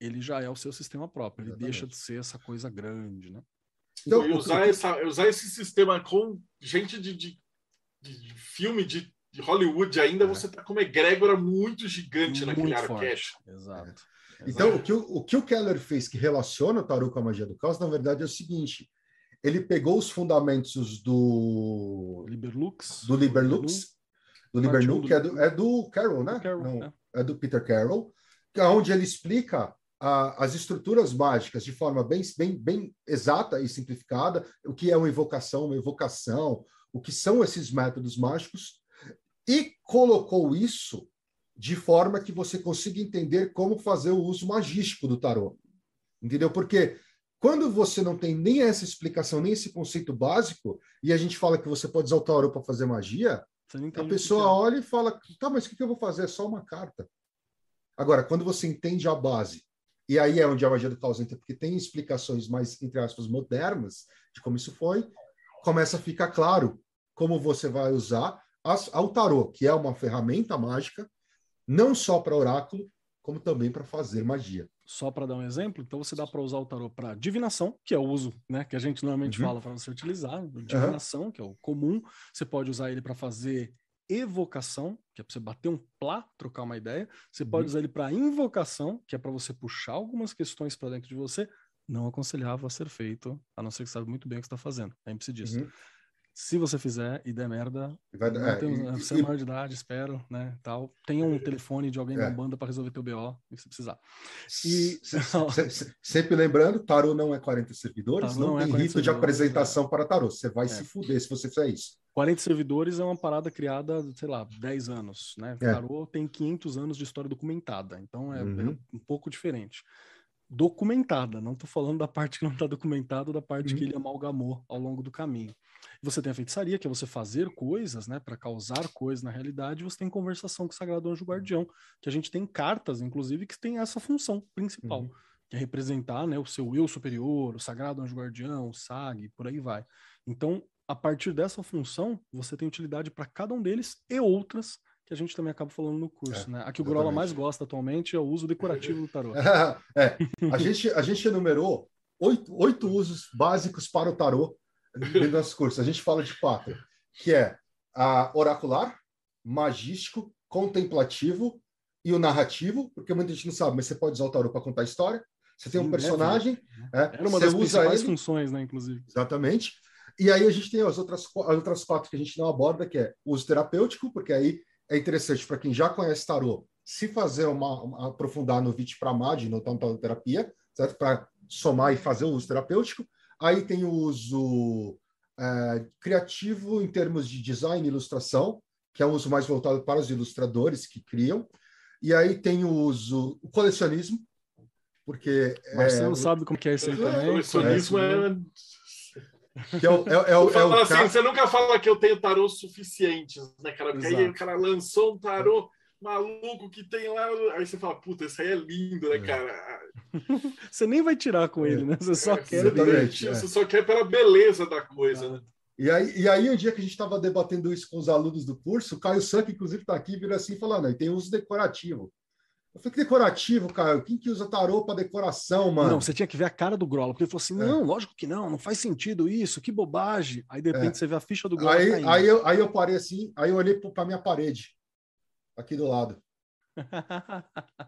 S4: ele já é o seu sistema próprio, ele Exatamente. deixa de ser essa coisa grande, né?
S2: Então, então usar, essa, usar esse sistema com gente de, de, de filme de, de, Hollywood ainda, é. você tá com uma egrégora muito gigante muito naquele arquétipo.
S4: Exato.
S3: É. Então, o que o, o que o Keller fez que relaciona o Tarot com a magia do caos, na verdade, é o seguinte: ele pegou os fundamentos do
S4: Liberlux,
S3: do Liberlux, do Liberlux, que é do, é do Carroll, né? Do Carroll, Não, é. é do Peter Carroll, que é onde ele explica a, as estruturas mágicas de forma bem, bem, bem exata e simplificada, o que é uma invocação, uma evocação, o que são esses métodos mágicos, e colocou isso de forma que você consiga entender como fazer o uso magístico do tarô. Entendeu? Porque quando você não tem nem essa explicação, nem esse conceito básico, e a gente fala que você pode usar o tarô para fazer magia, a pessoa olha e fala: tá, mas o que eu vou fazer? É só uma carta. Agora, quando você entende a base e aí é onde a magia do caos entra, porque tem explicações mais, entre aspas, modernas de como isso foi, começa a ficar claro como você vai usar ao tarô, que é uma ferramenta mágica, não só para oráculo, como também para fazer magia.
S4: Só para dar um exemplo, então você dá para usar o tarô para divinação, que é o uso, né, que a gente normalmente uhum. fala para você utilizar, divinação, uhum. que é o comum. Você pode usar ele para fazer evocação, que é para você bater um plá, trocar uma ideia. Você uhum. pode usar ele para invocação, que é para você puxar algumas questões para dentro de você. Não aconselhava a ser feito, a não ser que você sabe muito bem o que está fazendo. Lembre-se disso. Uhum. Se você fizer e der merda,
S3: vai, é,
S4: tem, e, você é maior de idade, espero, né, tal. Tenha um telefone de alguém é. da banda para resolver teu BO, se precisar. E
S3: sempre lembrando, tarô não é 40 servidores, não, não é tem rito de apresentação é. para tarô. Você vai é. se fuder se você fizer isso.
S4: 40 servidores é uma parada criada, sei lá, 10 anos, né? É. Tarô tem 500 anos de história documentada, então é, uhum. um pouco diferente documentada. Não estou falando da parte que não está documentada, da parte uhum. que ele amalgamou ao longo do caminho. Você tem a feitiçaria, que é você fazer coisas, né, para causar coisas na realidade. Você tem conversação com o Sagrado Anjo Guardião, que a gente tem cartas, inclusive, que tem essa função principal, uhum. que é representar, né, o seu eu superior, o Sagrado Anjo Guardião, o SAG, por aí vai. Então, a partir dessa função, você tem utilidade para cada um deles e outras que a gente também acaba falando no curso, é, né? A que o Grola mais gosta atualmente é o uso decorativo do tarô.
S3: é, a gente, a gente enumerou oito, oito usos básicos para o tarô dentro do nosso curso. A gente fala de quatro, que é a oracular, magístico, contemplativo e o narrativo, porque muita gente não sabe, mas você pode usar o tarô para contar história. Você tem um personagem,
S4: é, Era uma das principais ele, funções, né, inclusive.
S3: Exatamente. E aí a gente tem as outras, as outras quatro que a gente não aborda, que é o uso terapêutico, porque aí é interessante para quem já conhece tarô, se fazer uma, uma aprofundar no VIT para MAD, no terapia, certo? Para somar e fazer o uso terapêutico. Aí tem o uso é, criativo em termos de design e ilustração, que é um uso mais voltado para os ilustradores que criam. E aí tem o uso o colecionismo, porque
S4: Mas é, você não sabe como que é isso aí também.
S2: Colecionismo é,
S3: que é o, é, é, é o
S2: assim, Você nunca fala que eu tenho tarô suficientes, né, cara? Porque Exato. aí o cara lançou um tarô maluco que tem lá. Aí você fala, puta, esse aí é lindo, né, é. cara?
S4: você nem vai tirar com ele, né? Você só
S2: é,
S4: quer.
S2: Exatamente, você só quer pela beleza da coisa, né?
S3: E aí, e aí, um dia que a gente estava debatendo isso com os alunos do curso, o Caio Sank, inclusive, está aqui, vira assim falando, e tem uso decorativo. Eu falei, que decorativo, Caio? Quem que usa tarô para decoração, mano?
S4: Não, você tinha que ver a cara do Grola, porque ele falou assim: é. não, lógico que não, não faz sentido isso, que bobagem. Aí, de repente, é. você vê a ficha do Grola.
S3: Aí, aí, eu, aí eu parei assim, aí eu olhei para minha parede, aqui do lado.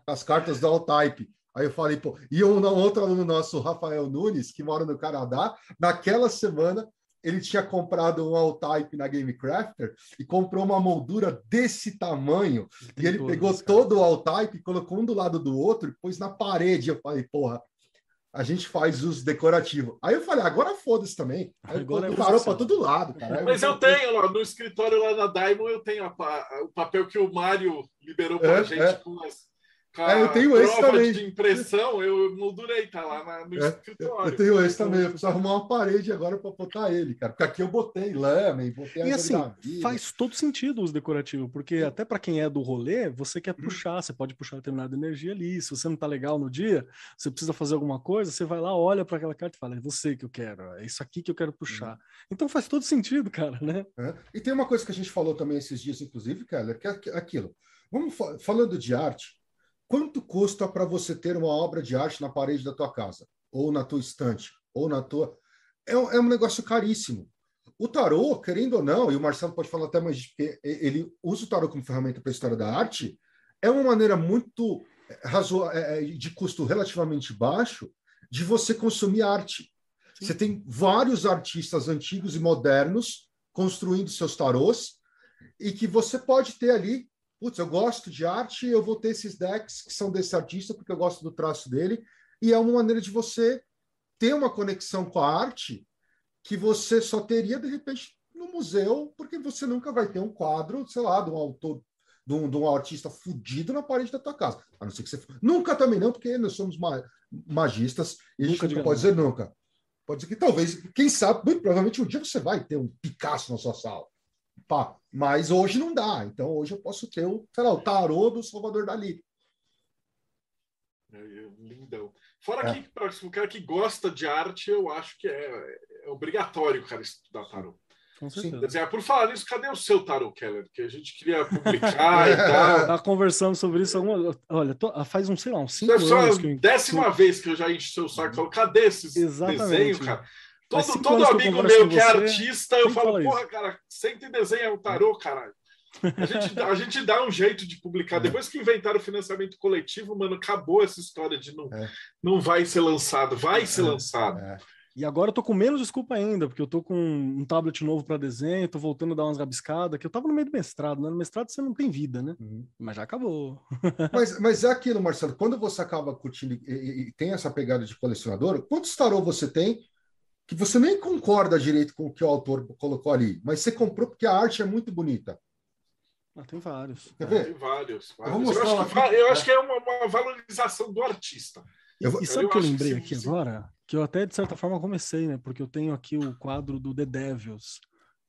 S3: As cartas da All-Type. Aí eu falei, pô, e um, um outro aluno nosso, Rafael Nunes, que mora no Canadá, naquela semana ele tinha comprado um all-type na Game Crafter e comprou uma moldura desse tamanho. Tem e ele pegou todo o all-type, colocou um do lado do outro e pôs na parede. Eu falei, porra, a gente faz uso decorativo. Aí eu falei, agora foda-se também. Aí agora parou para todo lado, cara.
S2: Mas eu tenho lá no escritório lá na Diamond, eu tenho a, a, o papel que o Mário liberou para a é, gente é. com as
S3: é, eu tenho esse também.
S2: de impressão, eu moldurei, tá lá na, no é, escritório.
S3: Eu tenho esse também, eu preciso arrumar uma parede agora para botar ele, cara. Porque aqui eu botei lâmina, botei
S4: E assim, faz todo sentido os decorativos, porque até para quem é do rolê, você quer hum. puxar, você pode puxar determinada energia ali. Se você não tá legal no dia, você precisa fazer alguma coisa, você vai lá, olha para aquela carta e fala: é você que eu quero, é isso aqui que eu quero puxar. Hum. Então faz todo sentido, cara, né?
S3: É. E tem uma coisa que a gente falou também esses dias, inclusive, Keller, que é aquilo. Vamos falando de arte, Quanto custa para você ter uma obra de arte na parede da tua casa? Ou na tua estante? Ou na tua. É um, é um negócio caríssimo. O tarô, querendo ou não, e o Marcelo pode falar até mais, ele usa o tarô como ferramenta para a história da arte, é uma maneira muito é, é, de custo relativamente baixo de você consumir arte. Sim. Você tem vários artistas antigos e modernos construindo seus tarôs e que você pode ter ali putz, eu gosto de arte, eu vou ter esses decks que são desse artista porque eu gosto do traço dele, e é uma maneira de você ter uma conexão com a arte que você só teria, de repente, no museu, porque você nunca vai ter um quadro, sei lá, de um autor, de um, de um artista fudido na parede da tua casa. A não ser que você... Nunca também não, porque nós somos ma magistas e a gente nunca pode dizer nunca. Pode dizer que talvez, quem sabe, muito provavelmente um dia você vai ter um Picasso na sua sala. Pá, mas hoje não dá. Então hoje eu posso ter o, sei lá, o tarô do Salvador Dali.
S2: É, é, lindão. Fora é. que, para o cara que gosta de arte, eu acho que é, é obrigatório o cara estudar tarô.
S4: Com certeza.
S2: Dizer, por falar nisso, cadê o seu tarô, Keller? Que a gente queria publicar e tal.
S4: Tá conversando sobre isso alguma... Olha, tô... faz um, sei lá, uns cinco é anos.
S2: Que eu... décima vez que eu já enchi seu saco. Falo, cadê esses Exatamente. desenhos, cara? Todo, todo amigo meu que é artista, eu falo, porra, isso. cara, senta e desenha o tarô, caralho. A gente, a gente dá um jeito de publicar. É. Depois que inventaram o financiamento coletivo, mano, acabou essa história de não, é. não vai ser lançado. Vai é. ser lançado. É.
S4: E agora eu tô com menos desculpa ainda, porque eu tô com um tablet novo para desenho, tô voltando a dar umas rabiscadas, que eu tava no meio do mestrado, né? No mestrado você não tem vida, né? Uhum. Mas já acabou.
S3: mas, mas é aquilo, Marcelo, quando você acaba curtindo e, e, e tem essa pegada de colecionador, quantos tarô você tem que você nem concorda direito com o que o autor colocou ali, mas você comprou porque a arte é muito bonita.
S4: Ah, tem vários.
S2: Quer ver? Tem vários. vários. Eu, eu, acho que, eu, acho que, é uma, uma valorização do artista.
S4: Eu, e sabe o que eu lembrei que aqui sim. agora? Que eu até, de certa forma, comecei, né? Porque eu tenho aqui o quadro do The Devils,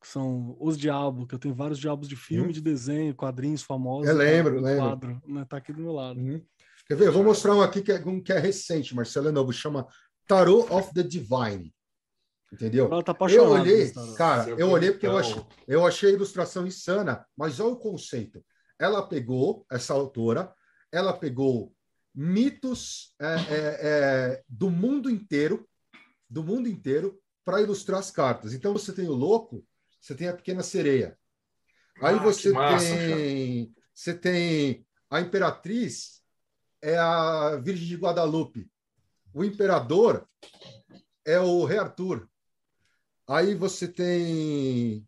S4: que são os diabos, que eu tenho vários diabos de filme, hum. de desenho, quadrinhos famosos.
S3: Eu lembro, lembro.
S4: Quadro, né? Tá aqui do meu lado. Hum.
S3: Quer ver? Eu vou mostrar um aqui que é, um que é recente, Marcelo é novo, chama Tarot of the Divine. Entendeu?
S4: Ela tá
S3: eu olhei, cara, eu olhei porque eu achei, eu achei a ilustração insana, mas olha o conceito. Ela pegou, essa autora, ela pegou mitos é, é, é, do mundo inteiro, do mundo inteiro, para ilustrar as cartas. Então você tem o louco, você tem a pequena sereia. Aí ah, você massa, tem, cara. você tem a imperatriz, é a Virgem de Guadalupe. O imperador é o Rei Arthur. Aí você tem.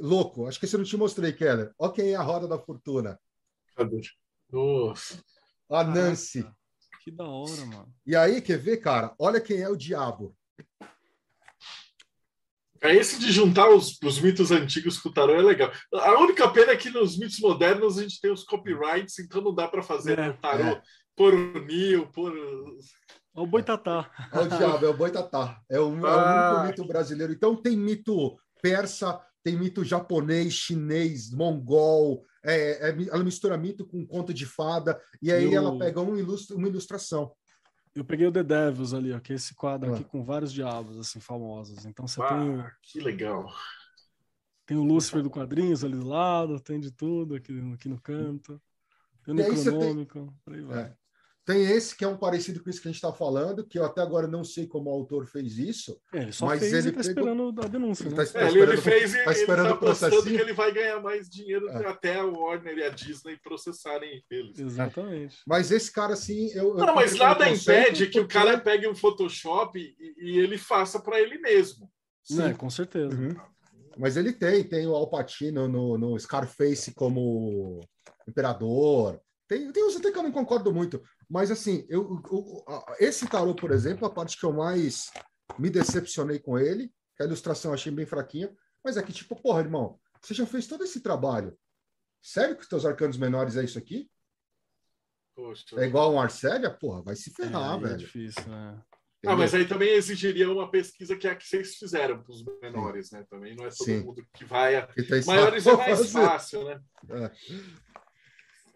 S3: Louco, acho que esse eu não te mostrei, Keller. Olha quem é a roda da fortuna.
S2: Cadê? Nossa.
S3: A Nancy.
S4: que da hora, mano.
S3: E aí, quer ver, cara? Olha quem é o diabo.
S2: É esse de juntar os, os, mitos antigos com o tarô é legal. A única pena é que nos mitos modernos a gente tem os copyrights, então não dá para fazer é, tarô é. por o Nil, por
S4: é o boitatá.
S3: É o diabo, é o boitatá. É o, ah. é o único mito brasileiro. Então tem mito persa, tem mito japonês, chinês, mongol. É, é, ela mistura mito com conto de fada e aí ela pega um ilustra, uma ilustração.
S4: Eu peguei o The Devils ali, ó, que é esse quadro ah. aqui com vários diabos, assim, famosos. Então você ah, tem. O...
S2: Que legal.
S4: Tem o Lúcifer do quadrinhos ali do lado, tem de tudo aqui, aqui no canto. Tem o Necronômico, tem... por aí vai. É.
S3: Tem esse que é um parecido com isso que a gente está falando, que eu até agora não sei como o autor fez isso.
S4: É, ele só mas fez ele está pegou... esperando a denúncia. Ele,
S2: né? tá, é, ele, ele fez e tá esperando ele tá que ele vai ganhar mais dinheiro é. até a Warner e a Disney processarem eles.
S4: Exatamente.
S3: Mas esse cara, assim. Eu,
S2: não, mas nada impede que o cara pegue um Photoshop e, e ele faça para ele mesmo.
S4: Sim. É, com certeza. Uhum.
S3: Mas ele tem, tem o Alpatino no, no Scarface como imperador. Tem, tem uns até que eu não concordo muito, mas assim, eu, eu, esse tarô, por exemplo, a parte que eu mais me decepcionei com ele, que a ilustração eu achei bem fraquinha, mas é que, tipo, porra, irmão, você já fez todo esse trabalho. Sério que os teus arcanos menores é isso aqui? Poxa. É igual um Arcélia? Porra, vai se ferrar, é, é velho. É
S4: difícil, né?
S2: Ah, mas aí também exigiria uma pesquisa que é a que vocês fizeram para os menores, né? Também não é todo Sim. mundo que vai. A... Maiores é mais fácil, né? É.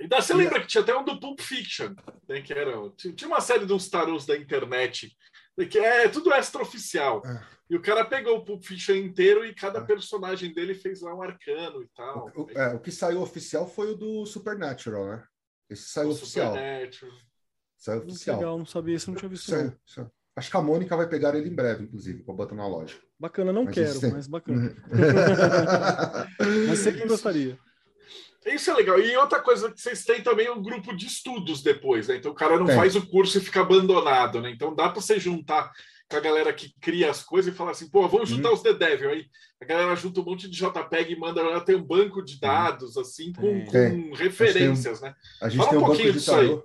S2: Ainda você lembra que tinha até um do Pulp Fiction, né, que era, tinha uma série de uns tarôs da internet, que é tudo extraoficial. É. E o cara pegou o Pulp Fiction inteiro e cada é. personagem dele fez lá um arcano e tal.
S3: O, o, é, o que saiu oficial foi o do Supernatural, né? Esse saiu o oficial. Supernatural. Saiu oficial.
S4: Legal, não sabia isso, não tinha visto.
S3: Saiu, saiu. Acho que a Mônica vai pegar ele em breve, inclusive, para botar na loja.
S4: Bacana, não mas quero, mas bacana. mas sempre gostaria.
S2: Isso é legal. E outra coisa que vocês têm também é um grupo de estudos depois, né? Então o cara não é. faz o curso e fica abandonado, né? Então dá para você juntar com a galera que cria as coisas e falar assim, pô, vamos juntar hum. os The Devil. Aí a galera junta um monte de JPEG e manda, ela tem um banco de dados, assim, com, com referências,
S3: um,
S2: né?
S3: A gente Fala tem um, um pouquinho disso aí.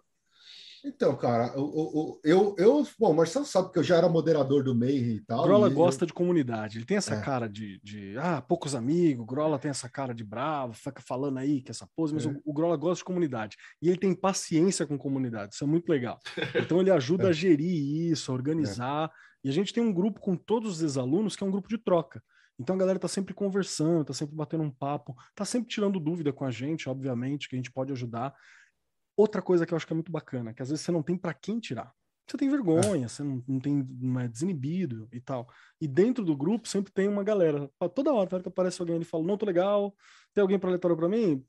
S3: Então, cara, eu, eu, eu, bom, o Marcelo sabe que eu já era moderador do Mayhem e tal.
S4: Grola
S3: e
S4: gosta eu... de comunidade, ele tem essa é. cara de, de, ah, poucos amigos, Grola tem essa cara de bravo, fica falando aí que essa pose, mas é. o, o, Grola gosta de comunidade. E ele tem paciência com comunidade, isso é muito legal. Então ele ajuda é. a gerir isso, a organizar. E a gente tem um grupo com todos os ex-alunos que é um grupo de troca. Então a galera tá sempre conversando, tá sempre batendo um papo, tá sempre tirando dúvida com a gente, obviamente, que a gente pode ajudar. Outra coisa que eu acho que é muito bacana, que às vezes você não tem para quem tirar. Você tem vergonha, é. você não, não, tem, não é desinibido e tal. E dentro do grupo sempre tem uma galera. Toda hora, que aparece alguém e fala, não, tô legal, tem alguém para ler para mim?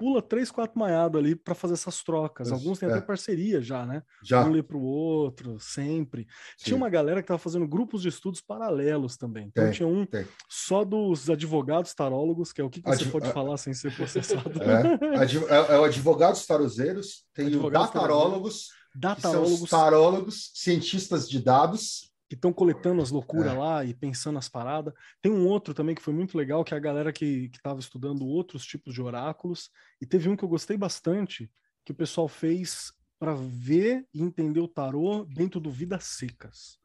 S4: Pula três, quatro maiados ali para fazer essas trocas. Alguns têm é. até parceria já, né? Já. Um lê para o outro, sempre. Sim. Tinha uma galera que estava fazendo grupos de estudos paralelos também. Então tem, tinha um tem. só dos advogados tarólogos, que é o que, que Adv... você pode falar sem ser processado.
S3: É, é, é o advogados tarozeiros, tem advogados o datarólogos, datarólogos. tarólogos, cientistas de dados
S4: que estão coletando as loucuras é. lá e pensando as paradas. Tem um outro também que foi muito legal, que é a galera que estava estudando outros tipos de oráculos. E teve um que eu gostei bastante, que o pessoal fez para ver e entender o tarô dentro do Vidas Secas.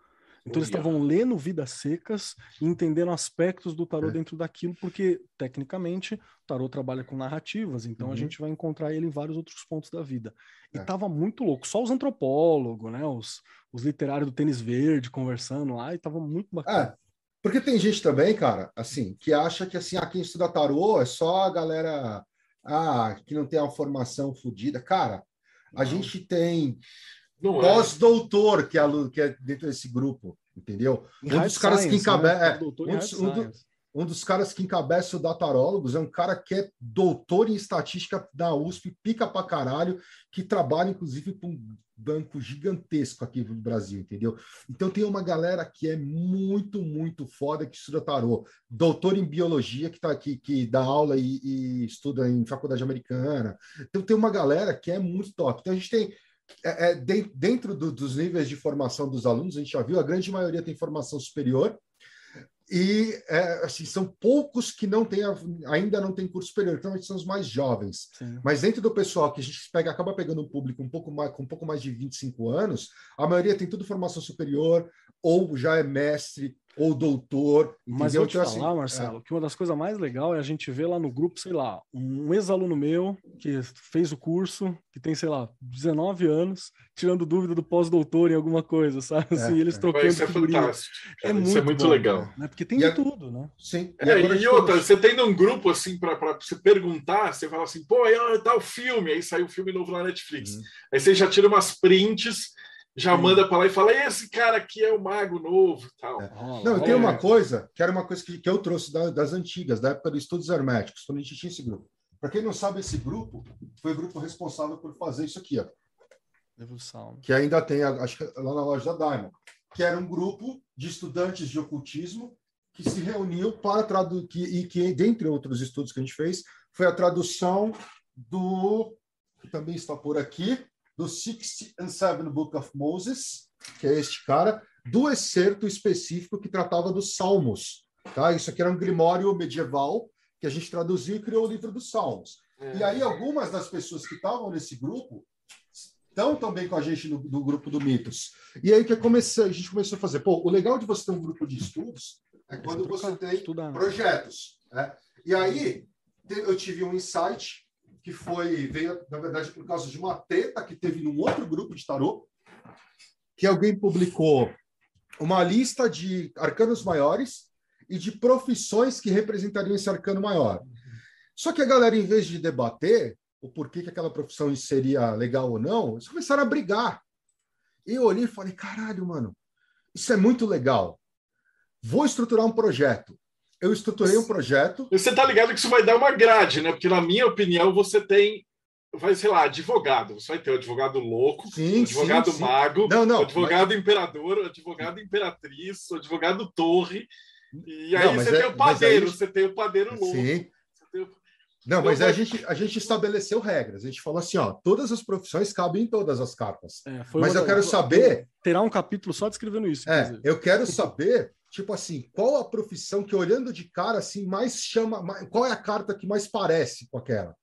S4: Então eles estavam lendo Vidas Secas e entendendo aspectos do tarô é. dentro daquilo, porque tecnicamente o tarô trabalha com narrativas, então uhum. a gente vai encontrar ele em vários outros pontos da vida. E é. tava muito louco, só os antropólogos, né, os, os literários do tênis verde conversando lá, e tava muito bacana.
S3: É, porque tem gente também, cara, assim, que acha que assim, ah, quem estuda tarô é só a galera ah, que não tem uma formação fodida. Cara, a não. gente tem é. Pós-doutor, que, é, que é dentro desse grupo, entendeu? Um dos caras science, que encabeça. Né? É, um, um, do, um, dos caras que encabeça o Datarólogos é um cara que é doutor em estatística da USP, pica pra caralho, que trabalha, inclusive, com um banco gigantesco aqui no Brasil, entendeu? Então tem uma galera que é muito, muito foda que estuda tarô. Doutor em biologia, que tá aqui, que dá aula e, e estuda em faculdade americana. Então tem uma galera que é muito top. Então a gente tem é, é, dentro do, dos níveis de formação dos alunos, a gente já viu, a grande maioria tem formação superior, e é, assim, são poucos que não têm, ainda não tem curso superior, então são os mais jovens. Sim. Mas dentro do pessoal que a gente pega, acaba pegando um público um pouco mais, com um pouco mais de 25 anos, a maioria tem tudo formação superior, ou já é mestre, ou doutor.
S4: Entendeu? Mas eu vou te então, falar, assim, Marcelo, é. que uma das coisas mais legais é a gente ver lá no grupo, sei lá, um ex-aluno meu que fez o curso, que tem, sei lá, 19 anos, tirando dúvida do pós-doutor em alguma coisa, sabe? É, assim, eles é. trocando
S2: Isso é fantástico. É muito, Isso é muito bom, legal.
S4: Né? Porque tem de tudo, né?
S3: Sim.
S2: E, é, e outra, você tem um grupo assim para você perguntar, você fala assim, pô, aí tá o filme, aí saiu o filme novo na Netflix. Uhum. Aí você já tira umas prints já manda para lá e fala: esse cara aqui é o mago novo tal. É.
S3: Não, tem uma coisa, que era uma coisa que, que eu trouxe da, das antigas, da época dos estudos herméticos, quando a gente tinha esse grupo. Para quem não sabe, esse grupo foi o grupo responsável por fazer isso aqui, ó. Evolução. Que ainda tem, acho que lá na loja da Diamond, que era um grupo de estudantes de ocultismo que se reuniu para traduzir, e que, dentre outros estudos que a gente fez, foi a tradução do, que também está por aqui, do Sixth and Seven Book of Moses, que é este cara, do excerto específico que tratava dos Salmos. Tá? Isso aqui era um grimório medieval que a gente traduziu e criou o livro dos Salmos. É. E aí algumas das pessoas que estavam nesse grupo estão também com a gente no, no grupo do Mitos. E aí que comecei, a gente começou a fazer, pô, o legal de você ter um grupo de estudos é quando você tem projetos. Né? E aí eu tive um insight que foi veio na verdade por causa de uma treta que teve num outro grupo de tarô, que alguém publicou uma lista de arcanos maiores e de profissões que representariam esse arcano maior. Só que a galera, em vez de debater o porquê que aquela profissão seria legal ou não, eles começaram a brigar. Eu olhei e falei, caralho, mano, isso é muito legal. Vou estruturar um projeto. Eu estruturei um projeto.
S2: Você tá ligado que isso vai dar uma grade, né? Porque, na minha opinião, você tem vai, sei lá, advogado. Você vai ter o advogado louco, sim, advogado sim, mago, sim. Não, não, advogado mas... imperador, advogado imperatriz, advogado torre. E aí não, você é, tem o padeiro, você tem o padeiro louco. Sim.
S3: Não, mas a gente, a gente estabeleceu regras. A gente falou assim, ó, todas as profissões cabem em todas as cartas. É, mas eu quero saber...
S4: Terá um capítulo só descrevendo isso.
S3: É, eu quero saber, tipo assim, qual a profissão que olhando de cara, assim, mais chama... Qual é a carta que mais parece com aquela?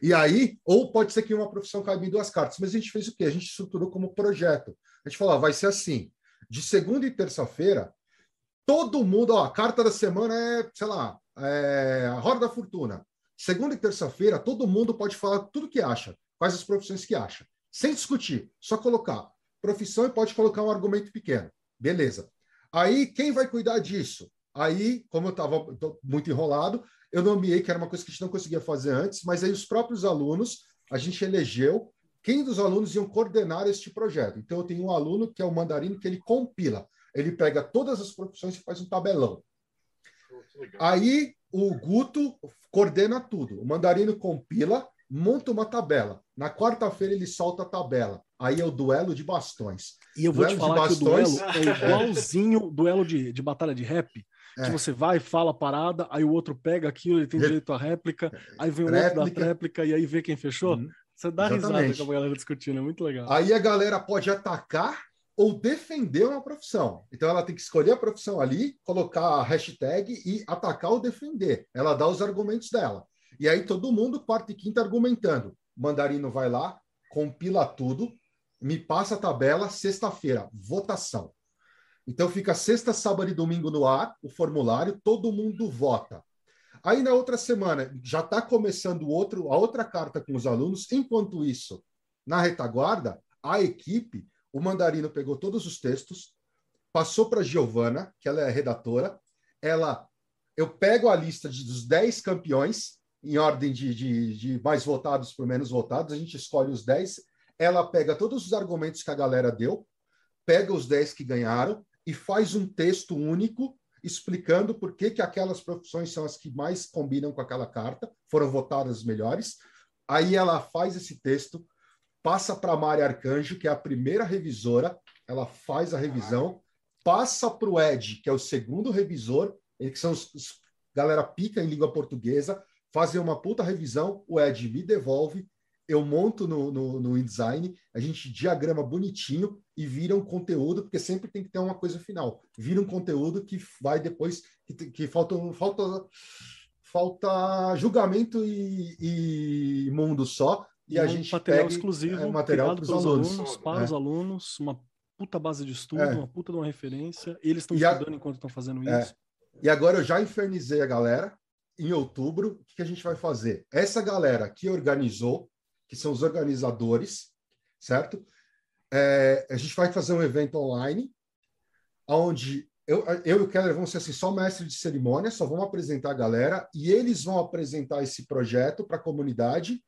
S3: E aí, ou pode ser que uma profissão caiba em duas cartas. Mas a gente fez o quê? A gente estruturou como projeto. A gente falou, vai ser assim, de segunda e terça-feira, todo mundo, ó, a carta da semana é, sei lá, é, a Roda da Fortuna. Segunda e terça-feira, todo mundo pode falar tudo que acha, quais as profissões que acha, sem discutir, só colocar profissão e pode colocar um argumento pequeno. Beleza. Aí, quem vai cuidar disso? Aí, como eu estava muito enrolado, eu nomeei que era uma coisa que a gente não conseguia fazer antes, mas aí os próprios alunos, a gente elegeu quem dos alunos iam coordenar este projeto. Então, eu tenho um aluno que é o mandarino, que ele compila. Ele pega todas as profissões e faz um tabelão. Aí, o Guto coordena tudo. O Mandarino compila, monta uma tabela. Na quarta-feira ele solta a tabela. Aí é o duelo de bastões.
S4: E eu vou duelo te falar bastões... que o duelo é igualzinho duelo de, de batalha de rap. É. Que você vai, fala a parada, aí o outro pega aquilo, ele tem direito à réplica, aí vem o réplica. outro da réplica e aí vê quem fechou. Uhum. Você dá Exatamente. risada com a galera discutindo, é muito legal.
S3: Aí a galera pode atacar ou defender uma profissão. Então ela tem que escolher a profissão ali, colocar a hashtag e atacar ou defender. Ela dá os argumentos dela. E aí todo mundo, quarta e quinta, argumentando. Mandarino vai lá, compila tudo, me passa a tabela, sexta-feira, votação. Então fica sexta, sábado e domingo no ar, o formulário, todo mundo vota. Aí na outra semana já está começando outro, a outra carta com os alunos. Enquanto isso, na retaguarda, a equipe o Mandarino pegou todos os textos, passou para a Giovana, que ela é a redatora. Ela, eu pego a lista de, dos 10 campeões, em ordem de, de, de mais votados por menos votados, a gente escolhe os 10. Ela pega todos os argumentos que a galera deu, pega os 10 que ganharam e faz um texto único explicando por que, que aquelas profissões são as que mais combinam com aquela carta, foram votadas as melhores. Aí ela faz esse texto, passa para a Mari Arcanjo, que é a primeira revisora, ela faz a revisão, passa para o Ed, que é o segundo revisor, que são os, os galera pica em língua portuguesa, fazem uma puta revisão, o Ed me devolve, eu monto no, no, no InDesign, a gente diagrama bonitinho e vira um conteúdo, porque sempre tem que ter uma coisa final. Vira um conteúdo que vai depois, que, que falta, falta, falta julgamento e, e mundo só, e, a gente
S4: material pega, exclusivo é, material para os alunos, alunos, para é. os alunos, uma puta base de estudo, é. uma puta de uma referência. Eles estão estudando a... enquanto estão fazendo é. isso.
S3: E agora eu já infernizei a galera. Em outubro, o que a gente vai fazer? Essa galera que organizou, que são os organizadores, certo? É, a gente vai fazer um evento online, onde eu, eu e o Keller vamos ser assim, só mestre de cerimônia, só vamos apresentar a galera, e eles vão apresentar esse projeto para a comunidade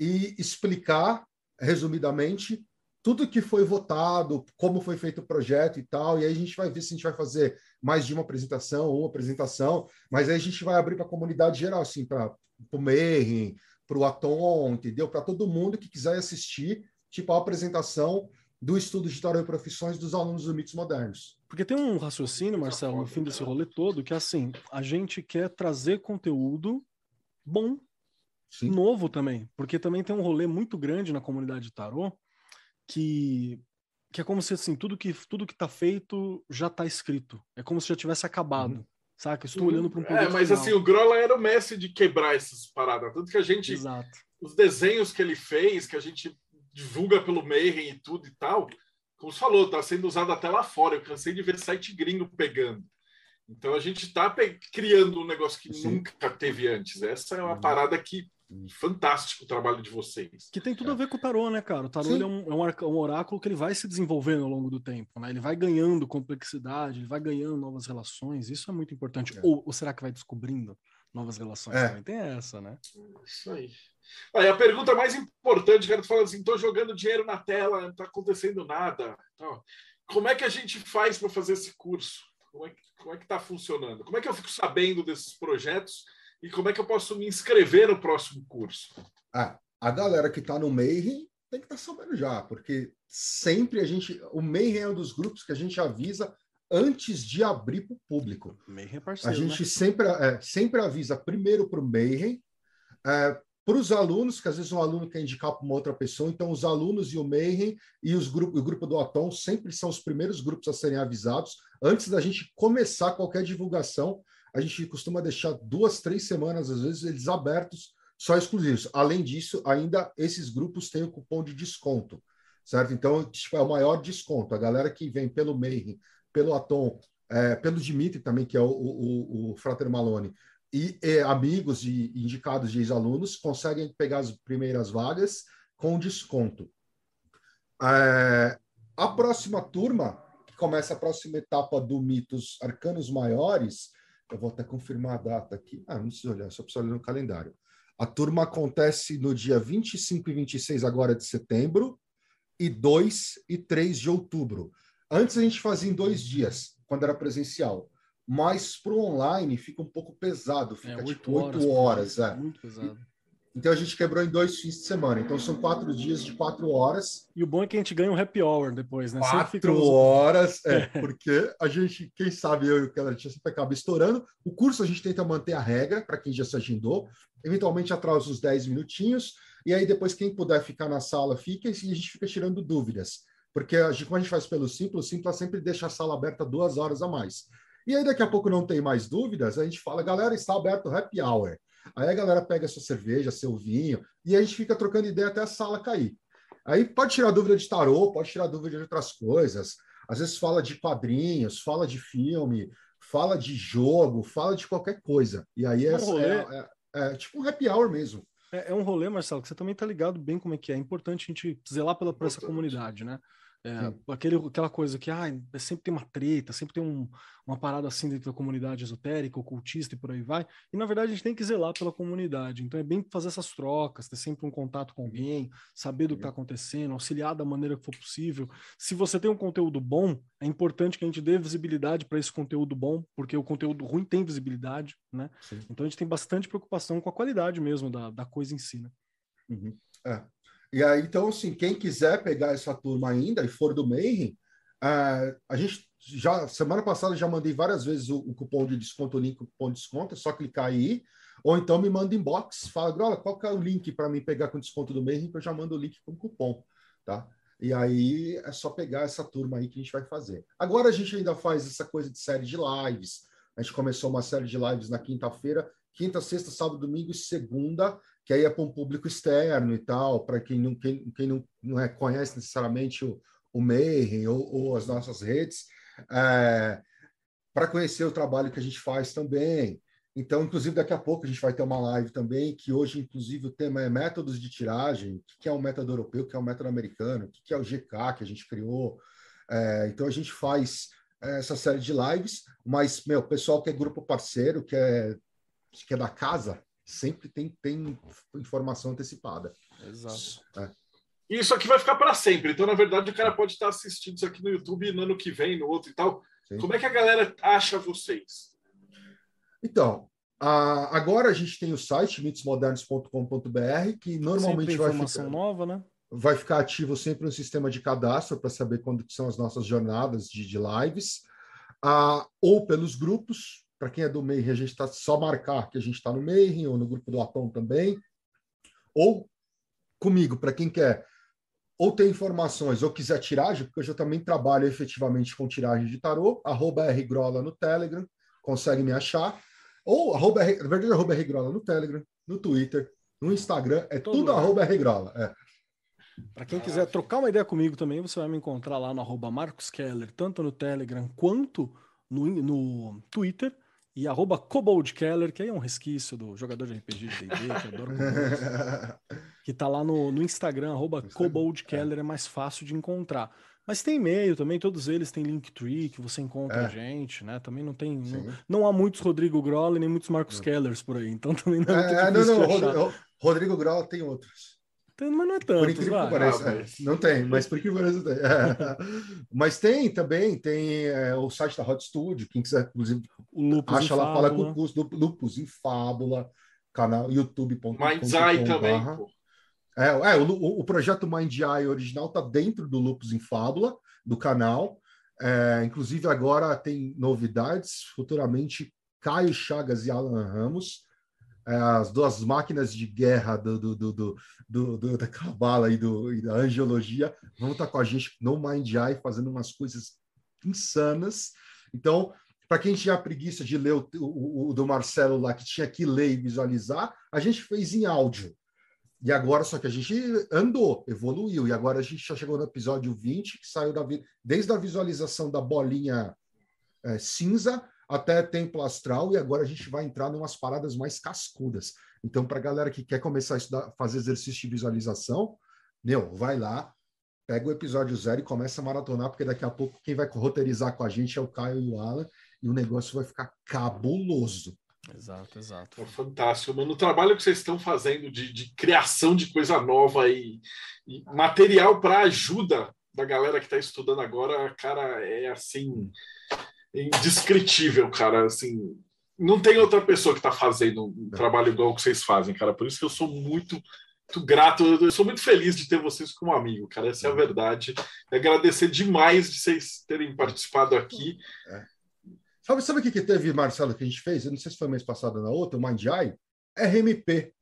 S3: e explicar, resumidamente, tudo que foi votado, como foi feito o projeto e tal, e aí a gente vai ver se a gente vai fazer mais de uma apresentação, uma apresentação, mas aí a gente vai abrir para a comunidade geral, assim, para o Mayhem, para o Atom, entendeu? Para todo mundo que quiser assistir, tipo, a apresentação do estudo de tarô e profissões dos alunos do Mitos Modernos.
S4: Porque tem um raciocínio, Marcelo, no fim desse rolê todo, que é assim, a gente quer trazer conteúdo bom, Sim. novo também, porque também tem um rolê muito grande na comunidade de tarô, que que é como se assim, tudo que tudo que tá feito já tá escrito. É como se já tivesse acabado. Uhum. Saca? Estou olhando para um
S2: É, mas final. assim, o Grola era o mestre de quebrar essas paradas. Tanto que a gente. Exato. Os desenhos que ele fez, que a gente divulga pelo Mayhem e tudo e tal, como você falou, tá sendo usado até lá fora. Eu cansei de ver site gringo pegando. Então a gente está criando um negócio que Sim. nunca teve antes. Essa é uma uhum. parada que fantástico o trabalho de vocês.
S4: Que tem tudo a ver com o tarô, né, cara? O tarô é, um, é um, oráculo que ele vai se desenvolvendo ao longo do tempo, né? Ele vai ganhando complexidade, ele vai ganhando novas relações. Isso é muito importante. É. Ou, ou, será que vai descobrindo novas relações? É. Também tem essa, né?
S2: Isso aí. Aí a pergunta mais importante, cara, tu fala assim, tô jogando dinheiro na tela, não tá acontecendo nada. Então, como é que a gente faz para fazer esse curso? Como é, que, como é que tá funcionando? Como é que eu fico sabendo desses projetos? E como é que eu posso me inscrever no próximo curso?
S3: Ah, a galera que está no Mayhem tem que estar tá sabendo já, porque sempre a gente. O Mayhem é um dos grupos que a gente avisa antes de abrir para o público.
S4: Mayhem é parceiro,
S3: a gente né? sempre, é, sempre avisa primeiro para o Mayhem, é, para os alunos, que às vezes um aluno quer indicar para uma outra pessoa, então os alunos e o Mayhem e os grupo, o grupo do Atom sempre são os primeiros grupos a serem avisados antes da gente começar qualquer divulgação a gente costuma deixar duas, três semanas, às vezes, eles abertos, só exclusivos. Além disso, ainda esses grupos têm o cupom de desconto, certo? Então, tipo, é o maior desconto. A galera que vem pelo Mayhem, pelo Atom, é, pelo Dimitri também, que é o, o, o Frater Malone, e, e amigos e indicados de ex-alunos conseguem pegar as primeiras vagas com desconto. É, a próxima turma, que começa a próxima etapa do Mitos Arcanos Maiores, eu vou até confirmar a data aqui. Ah, não precisa olhar, só precisa olhar no calendário. A turma acontece no dia 25 e 26 agora de setembro e 2 e 3 de outubro. Antes a gente fazia em dois dias, quando era presencial. Mas para o online fica um pouco pesado, fica é, tipo 8 horas. horas é. Muito pesado. Então a gente quebrou em dois fins de semana. Então são quatro dias de quatro horas.
S4: E o bom é que a gente ganha um happy hour depois, né?
S3: Quatro horas, é, porque a gente, quem sabe eu e o Keller, a gente sempre acaba estourando. O curso a gente tenta manter a regra para quem já se agendou. Eventualmente atrasa uns 10 minutinhos. E aí depois quem puder ficar na sala fica e a gente fica tirando dúvidas. Porque a gente, como a gente faz pelo Simples, o Simples sempre deixa a sala aberta duas horas a mais. E aí daqui a pouco não tem mais dúvidas, a gente fala, galera, está aberto o happy hour. Aí a galera pega sua cerveja, seu vinho, e a gente fica trocando ideia até a sala cair. Aí pode tirar dúvida de tarô, pode tirar dúvida de outras coisas. Às vezes fala de quadrinhos, fala de filme, fala de jogo, fala de qualquer coisa. E aí é, um é, é, é, tipo um happy hour mesmo.
S4: É, é, um rolê, Marcelo, que você também tá ligado bem como é que é. É importante a gente zelar pela, por essa comunidade, né? É, aquele, aquela coisa que ah, sempre tem uma treta, sempre tem um, uma parada assim dentro da comunidade esotérica, ocultista e por aí vai. E na verdade a gente tem que zelar pela comunidade. Então é bem fazer essas trocas, ter sempre um contato com alguém, saber do que está acontecendo, auxiliar da maneira que for possível. Se você tem um conteúdo bom, é importante que a gente dê visibilidade para esse conteúdo bom, porque o conteúdo ruim tem visibilidade, né? Sim. Então a gente tem bastante preocupação com a qualidade mesmo da, da coisa em si. Né?
S3: Uhum. É, e aí, então, assim, quem quiser pegar essa turma ainda e for do Mayhem, uh, a gente já, semana passada, já mandei várias vezes o, o, cupom de desconto, o link, cupom de desconto, é só clicar aí, ou então me manda inbox, fala, Grola, qual que é o link para mim pegar com desconto do Mayhem, que eu já mando o link com cupom, tá? E aí é só pegar essa turma aí que a gente vai fazer. Agora a gente ainda faz essa coisa de série de lives. A gente começou uma série de lives na quinta-feira, quinta, sexta, sábado, domingo e segunda que aí é para um público externo e tal, para quem não, quem, quem não, não é, conhece necessariamente o, o Mayhem ou, ou as nossas redes, é, para conhecer o trabalho que a gente faz também. Então, inclusive, daqui a pouco a gente vai ter uma live também, que hoje, inclusive, o tema é métodos de tiragem, o que é o método europeu, o que é o método americano, o que é o GK que a gente criou. É, então, a gente faz é, essa série de lives, mas, meu, pessoal que é grupo parceiro, que é, que é da casa, sempre tem, tem informação antecipada.
S4: Exato.
S3: É.
S2: isso aqui vai ficar para sempre. Então, na verdade, o cara pode estar assistindo isso aqui no YouTube no ano que vem, no outro e tal. Sim. Como é que a galera acha vocês?
S3: Então, a, agora a gente tem o site mitosmodernos.com.br, que normalmente vai ficar
S4: nova, né?
S3: Vai ficar ativo sempre um sistema de cadastro para saber quando são as nossas jornadas de, de lives, ah, ou pelos grupos. Para quem é do Mayhem, a gente está só marcar que a gente está no Mayhem, ou no grupo do Atom também, ou comigo, para quem quer ou ter informações ou quiser tiragem, porque eu já também trabalho efetivamente com tiragem de tarô, arroba rgrola no Telegram, consegue me achar, ou arroba, na verdade, arroba rgrola no Telegram, no Twitter, no Instagram, é Todo tudo lugar. arroba rgrola. É.
S4: Para quem quiser trocar uma ideia comigo também, você vai me encontrar lá no arroba Marcos Keller, tanto no Telegram quanto no, no Twitter e arroba Keller, que aí é um resquício do jogador de RPG de D&D, que adora que tá lá no, no Instagram, arroba Keller, é. é mais fácil de encontrar. Mas tem e-mail também, todos eles têm Linktree, que você encontra é. a gente, né? Também não tem. Não, não, há muitos Rodrigo Groll nem muitos Marcos Kellers por aí, então também não é,
S3: é Não, não, Rodrigo Groll tem outros.
S4: Tem, mas não é tanto. Por incrível que
S3: pareça. Ah, mas... Não tem, mas por incrível que pareça tem. mas tem também, tem é, o site da Hot Studio, quem quiser, inclusive, o Lupus acha lá, fala com o custo do Lupus em Fábula, canal youtube.com.
S2: Mindeye também, pô.
S3: É, é o, o projeto Mind Eye original está dentro do Lupus em Fábula, do canal. É, inclusive, agora tem novidades. Futuramente, Caio Chagas e Alan Ramos é, as duas máquinas de guerra do, do, do, do, do da Cabala e, e da angiologia vão estar com a gente no Mind Eye fazendo umas coisas insanas. Então, para quem tinha preguiça de ler o, o, o, do Marcelo lá, que tinha que ler e visualizar, a gente fez em áudio. E agora, só que a gente andou, evoluiu. E agora a gente já chegou no episódio 20, que saiu da, desde a visualização da bolinha é, cinza até templo astral, e agora a gente vai entrar em umas paradas mais cascudas. Então, para a galera que quer começar a estudar, fazer exercício de visualização, meu, vai lá, pega o episódio zero e começa a maratonar, porque daqui a pouco quem vai roteirizar com a gente é o Caio e o Alan, e o negócio vai ficar cabuloso.
S4: Exato, exato.
S2: É fantástico, mano. O trabalho que vocês estão fazendo de, de criação de coisa nova e, e material para ajuda da galera que está estudando agora, cara, é assim indescritível, cara. Assim, não tem outra pessoa que está fazendo um é. trabalho igual que vocês fazem, cara. Por isso que eu sou muito, muito grato. Eu sou muito feliz de ter vocês como amigo, cara. Essa é a verdade. E agradecer demais de vocês terem participado aqui. É.
S3: Sabe, sabe o que, que teve, Marcelo, que a gente fez? Eu não sei se foi mês passado ou na outra, o Eye. RMP.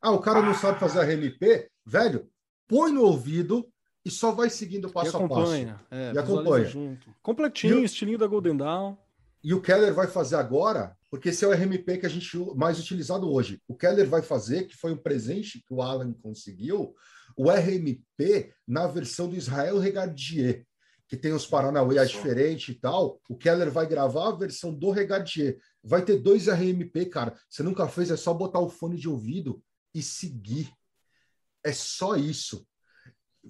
S3: Ah, o cara ah. não sabe fazer RMP? Velho, põe no ouvido e só vai seguindo passo a passo.
S4: É, e acompanha. Junto. Completinho, e estilinho da Golden Dawn.
S3: E o Keller vai fazer agora, porque esse é o RMP que a gente mais utilizado hoje. O Keller vai fazer, que foi um presente que o Alan conseguiu, o RMP na versão do Israel Regadier, que tem os Paranauê diferentes e tal. O Keller vai gravar a versão do Regadier. Vai ter dois RMP, cara. Você nunca fez, é só botar o fone de ouvido e seguir. É só isso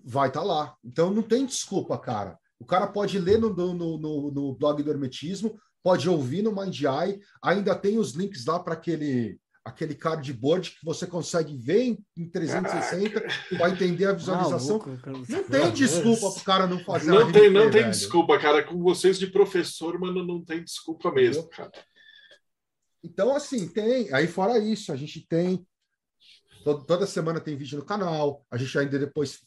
S3: vai estar tá lá. Então não tem desculpa, cara. O cara pode ler no, no, no, no blog do Hermetismo, pode ouvir no Eye, ainda tem os links lá para aquele aquele cardboard que você consegue ver em, 360 para entender a visualização. não tem desculpa para o cara não fazer.
S2: Não tem, não tem desculpa, cara. Com vocês de professor, mano, não tem desculpa mesmo, cara.
S3: Então, assim, tem. Aí, fora isso, a gente tem. Toda semana tem vídeo no canal. A gente ainda depois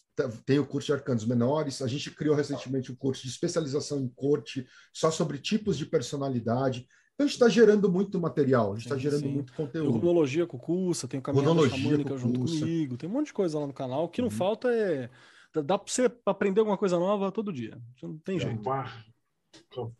S3: tem o curso de arcanos menores. A gente criou recentemente um curso de especialização em corte, só sobre tipos de personalidade. Então, a gente está gerando muito material, a gente está gerando sim. muito conteúdo. Tem
S4: runologia com curso, tem o caminhada xamânica junto comigo, tem um monte de coisa lá no canal. O que não uhum. falta é. Dá para você aprender alguma coisa nova todo dia. Não tem jeito.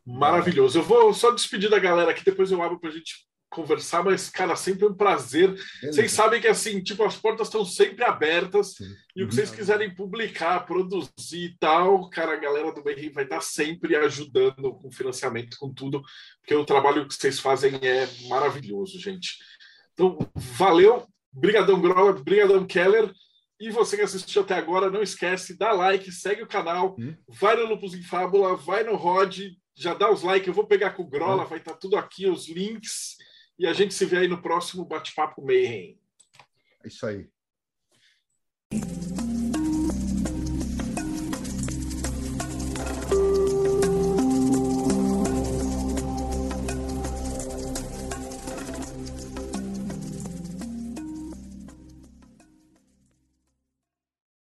S2: Maravilhoso. Eu vou só despedir da galera aqui, depois eu abro para a gente conversar, mas, cara, sempre um prazer. Beleza. Vocês sabem que, assim, tipo, as portas estão sempre abertas Sim. e o que vocês uhum. quiserem publicar, produzir e tal, cara, a galera do Benrim vai estar sempre ajudando com financiamento, com tudo, porque o trabalho que vocês fazem é maravilhoso, gente. Então, valeu, brigadão Grola, brigadão Keller, e você que assistiu até agora, não esquece, dá like, segue o canal, hum. vai no Lupus em Fábula, vai no Rod, já dá os likes, eu vou pegar com o Grola, hum. vai estar tudo aqui, os links, e a gente se vê aí no próximo Bate-Papo Mayhem.
S3: É isso aí.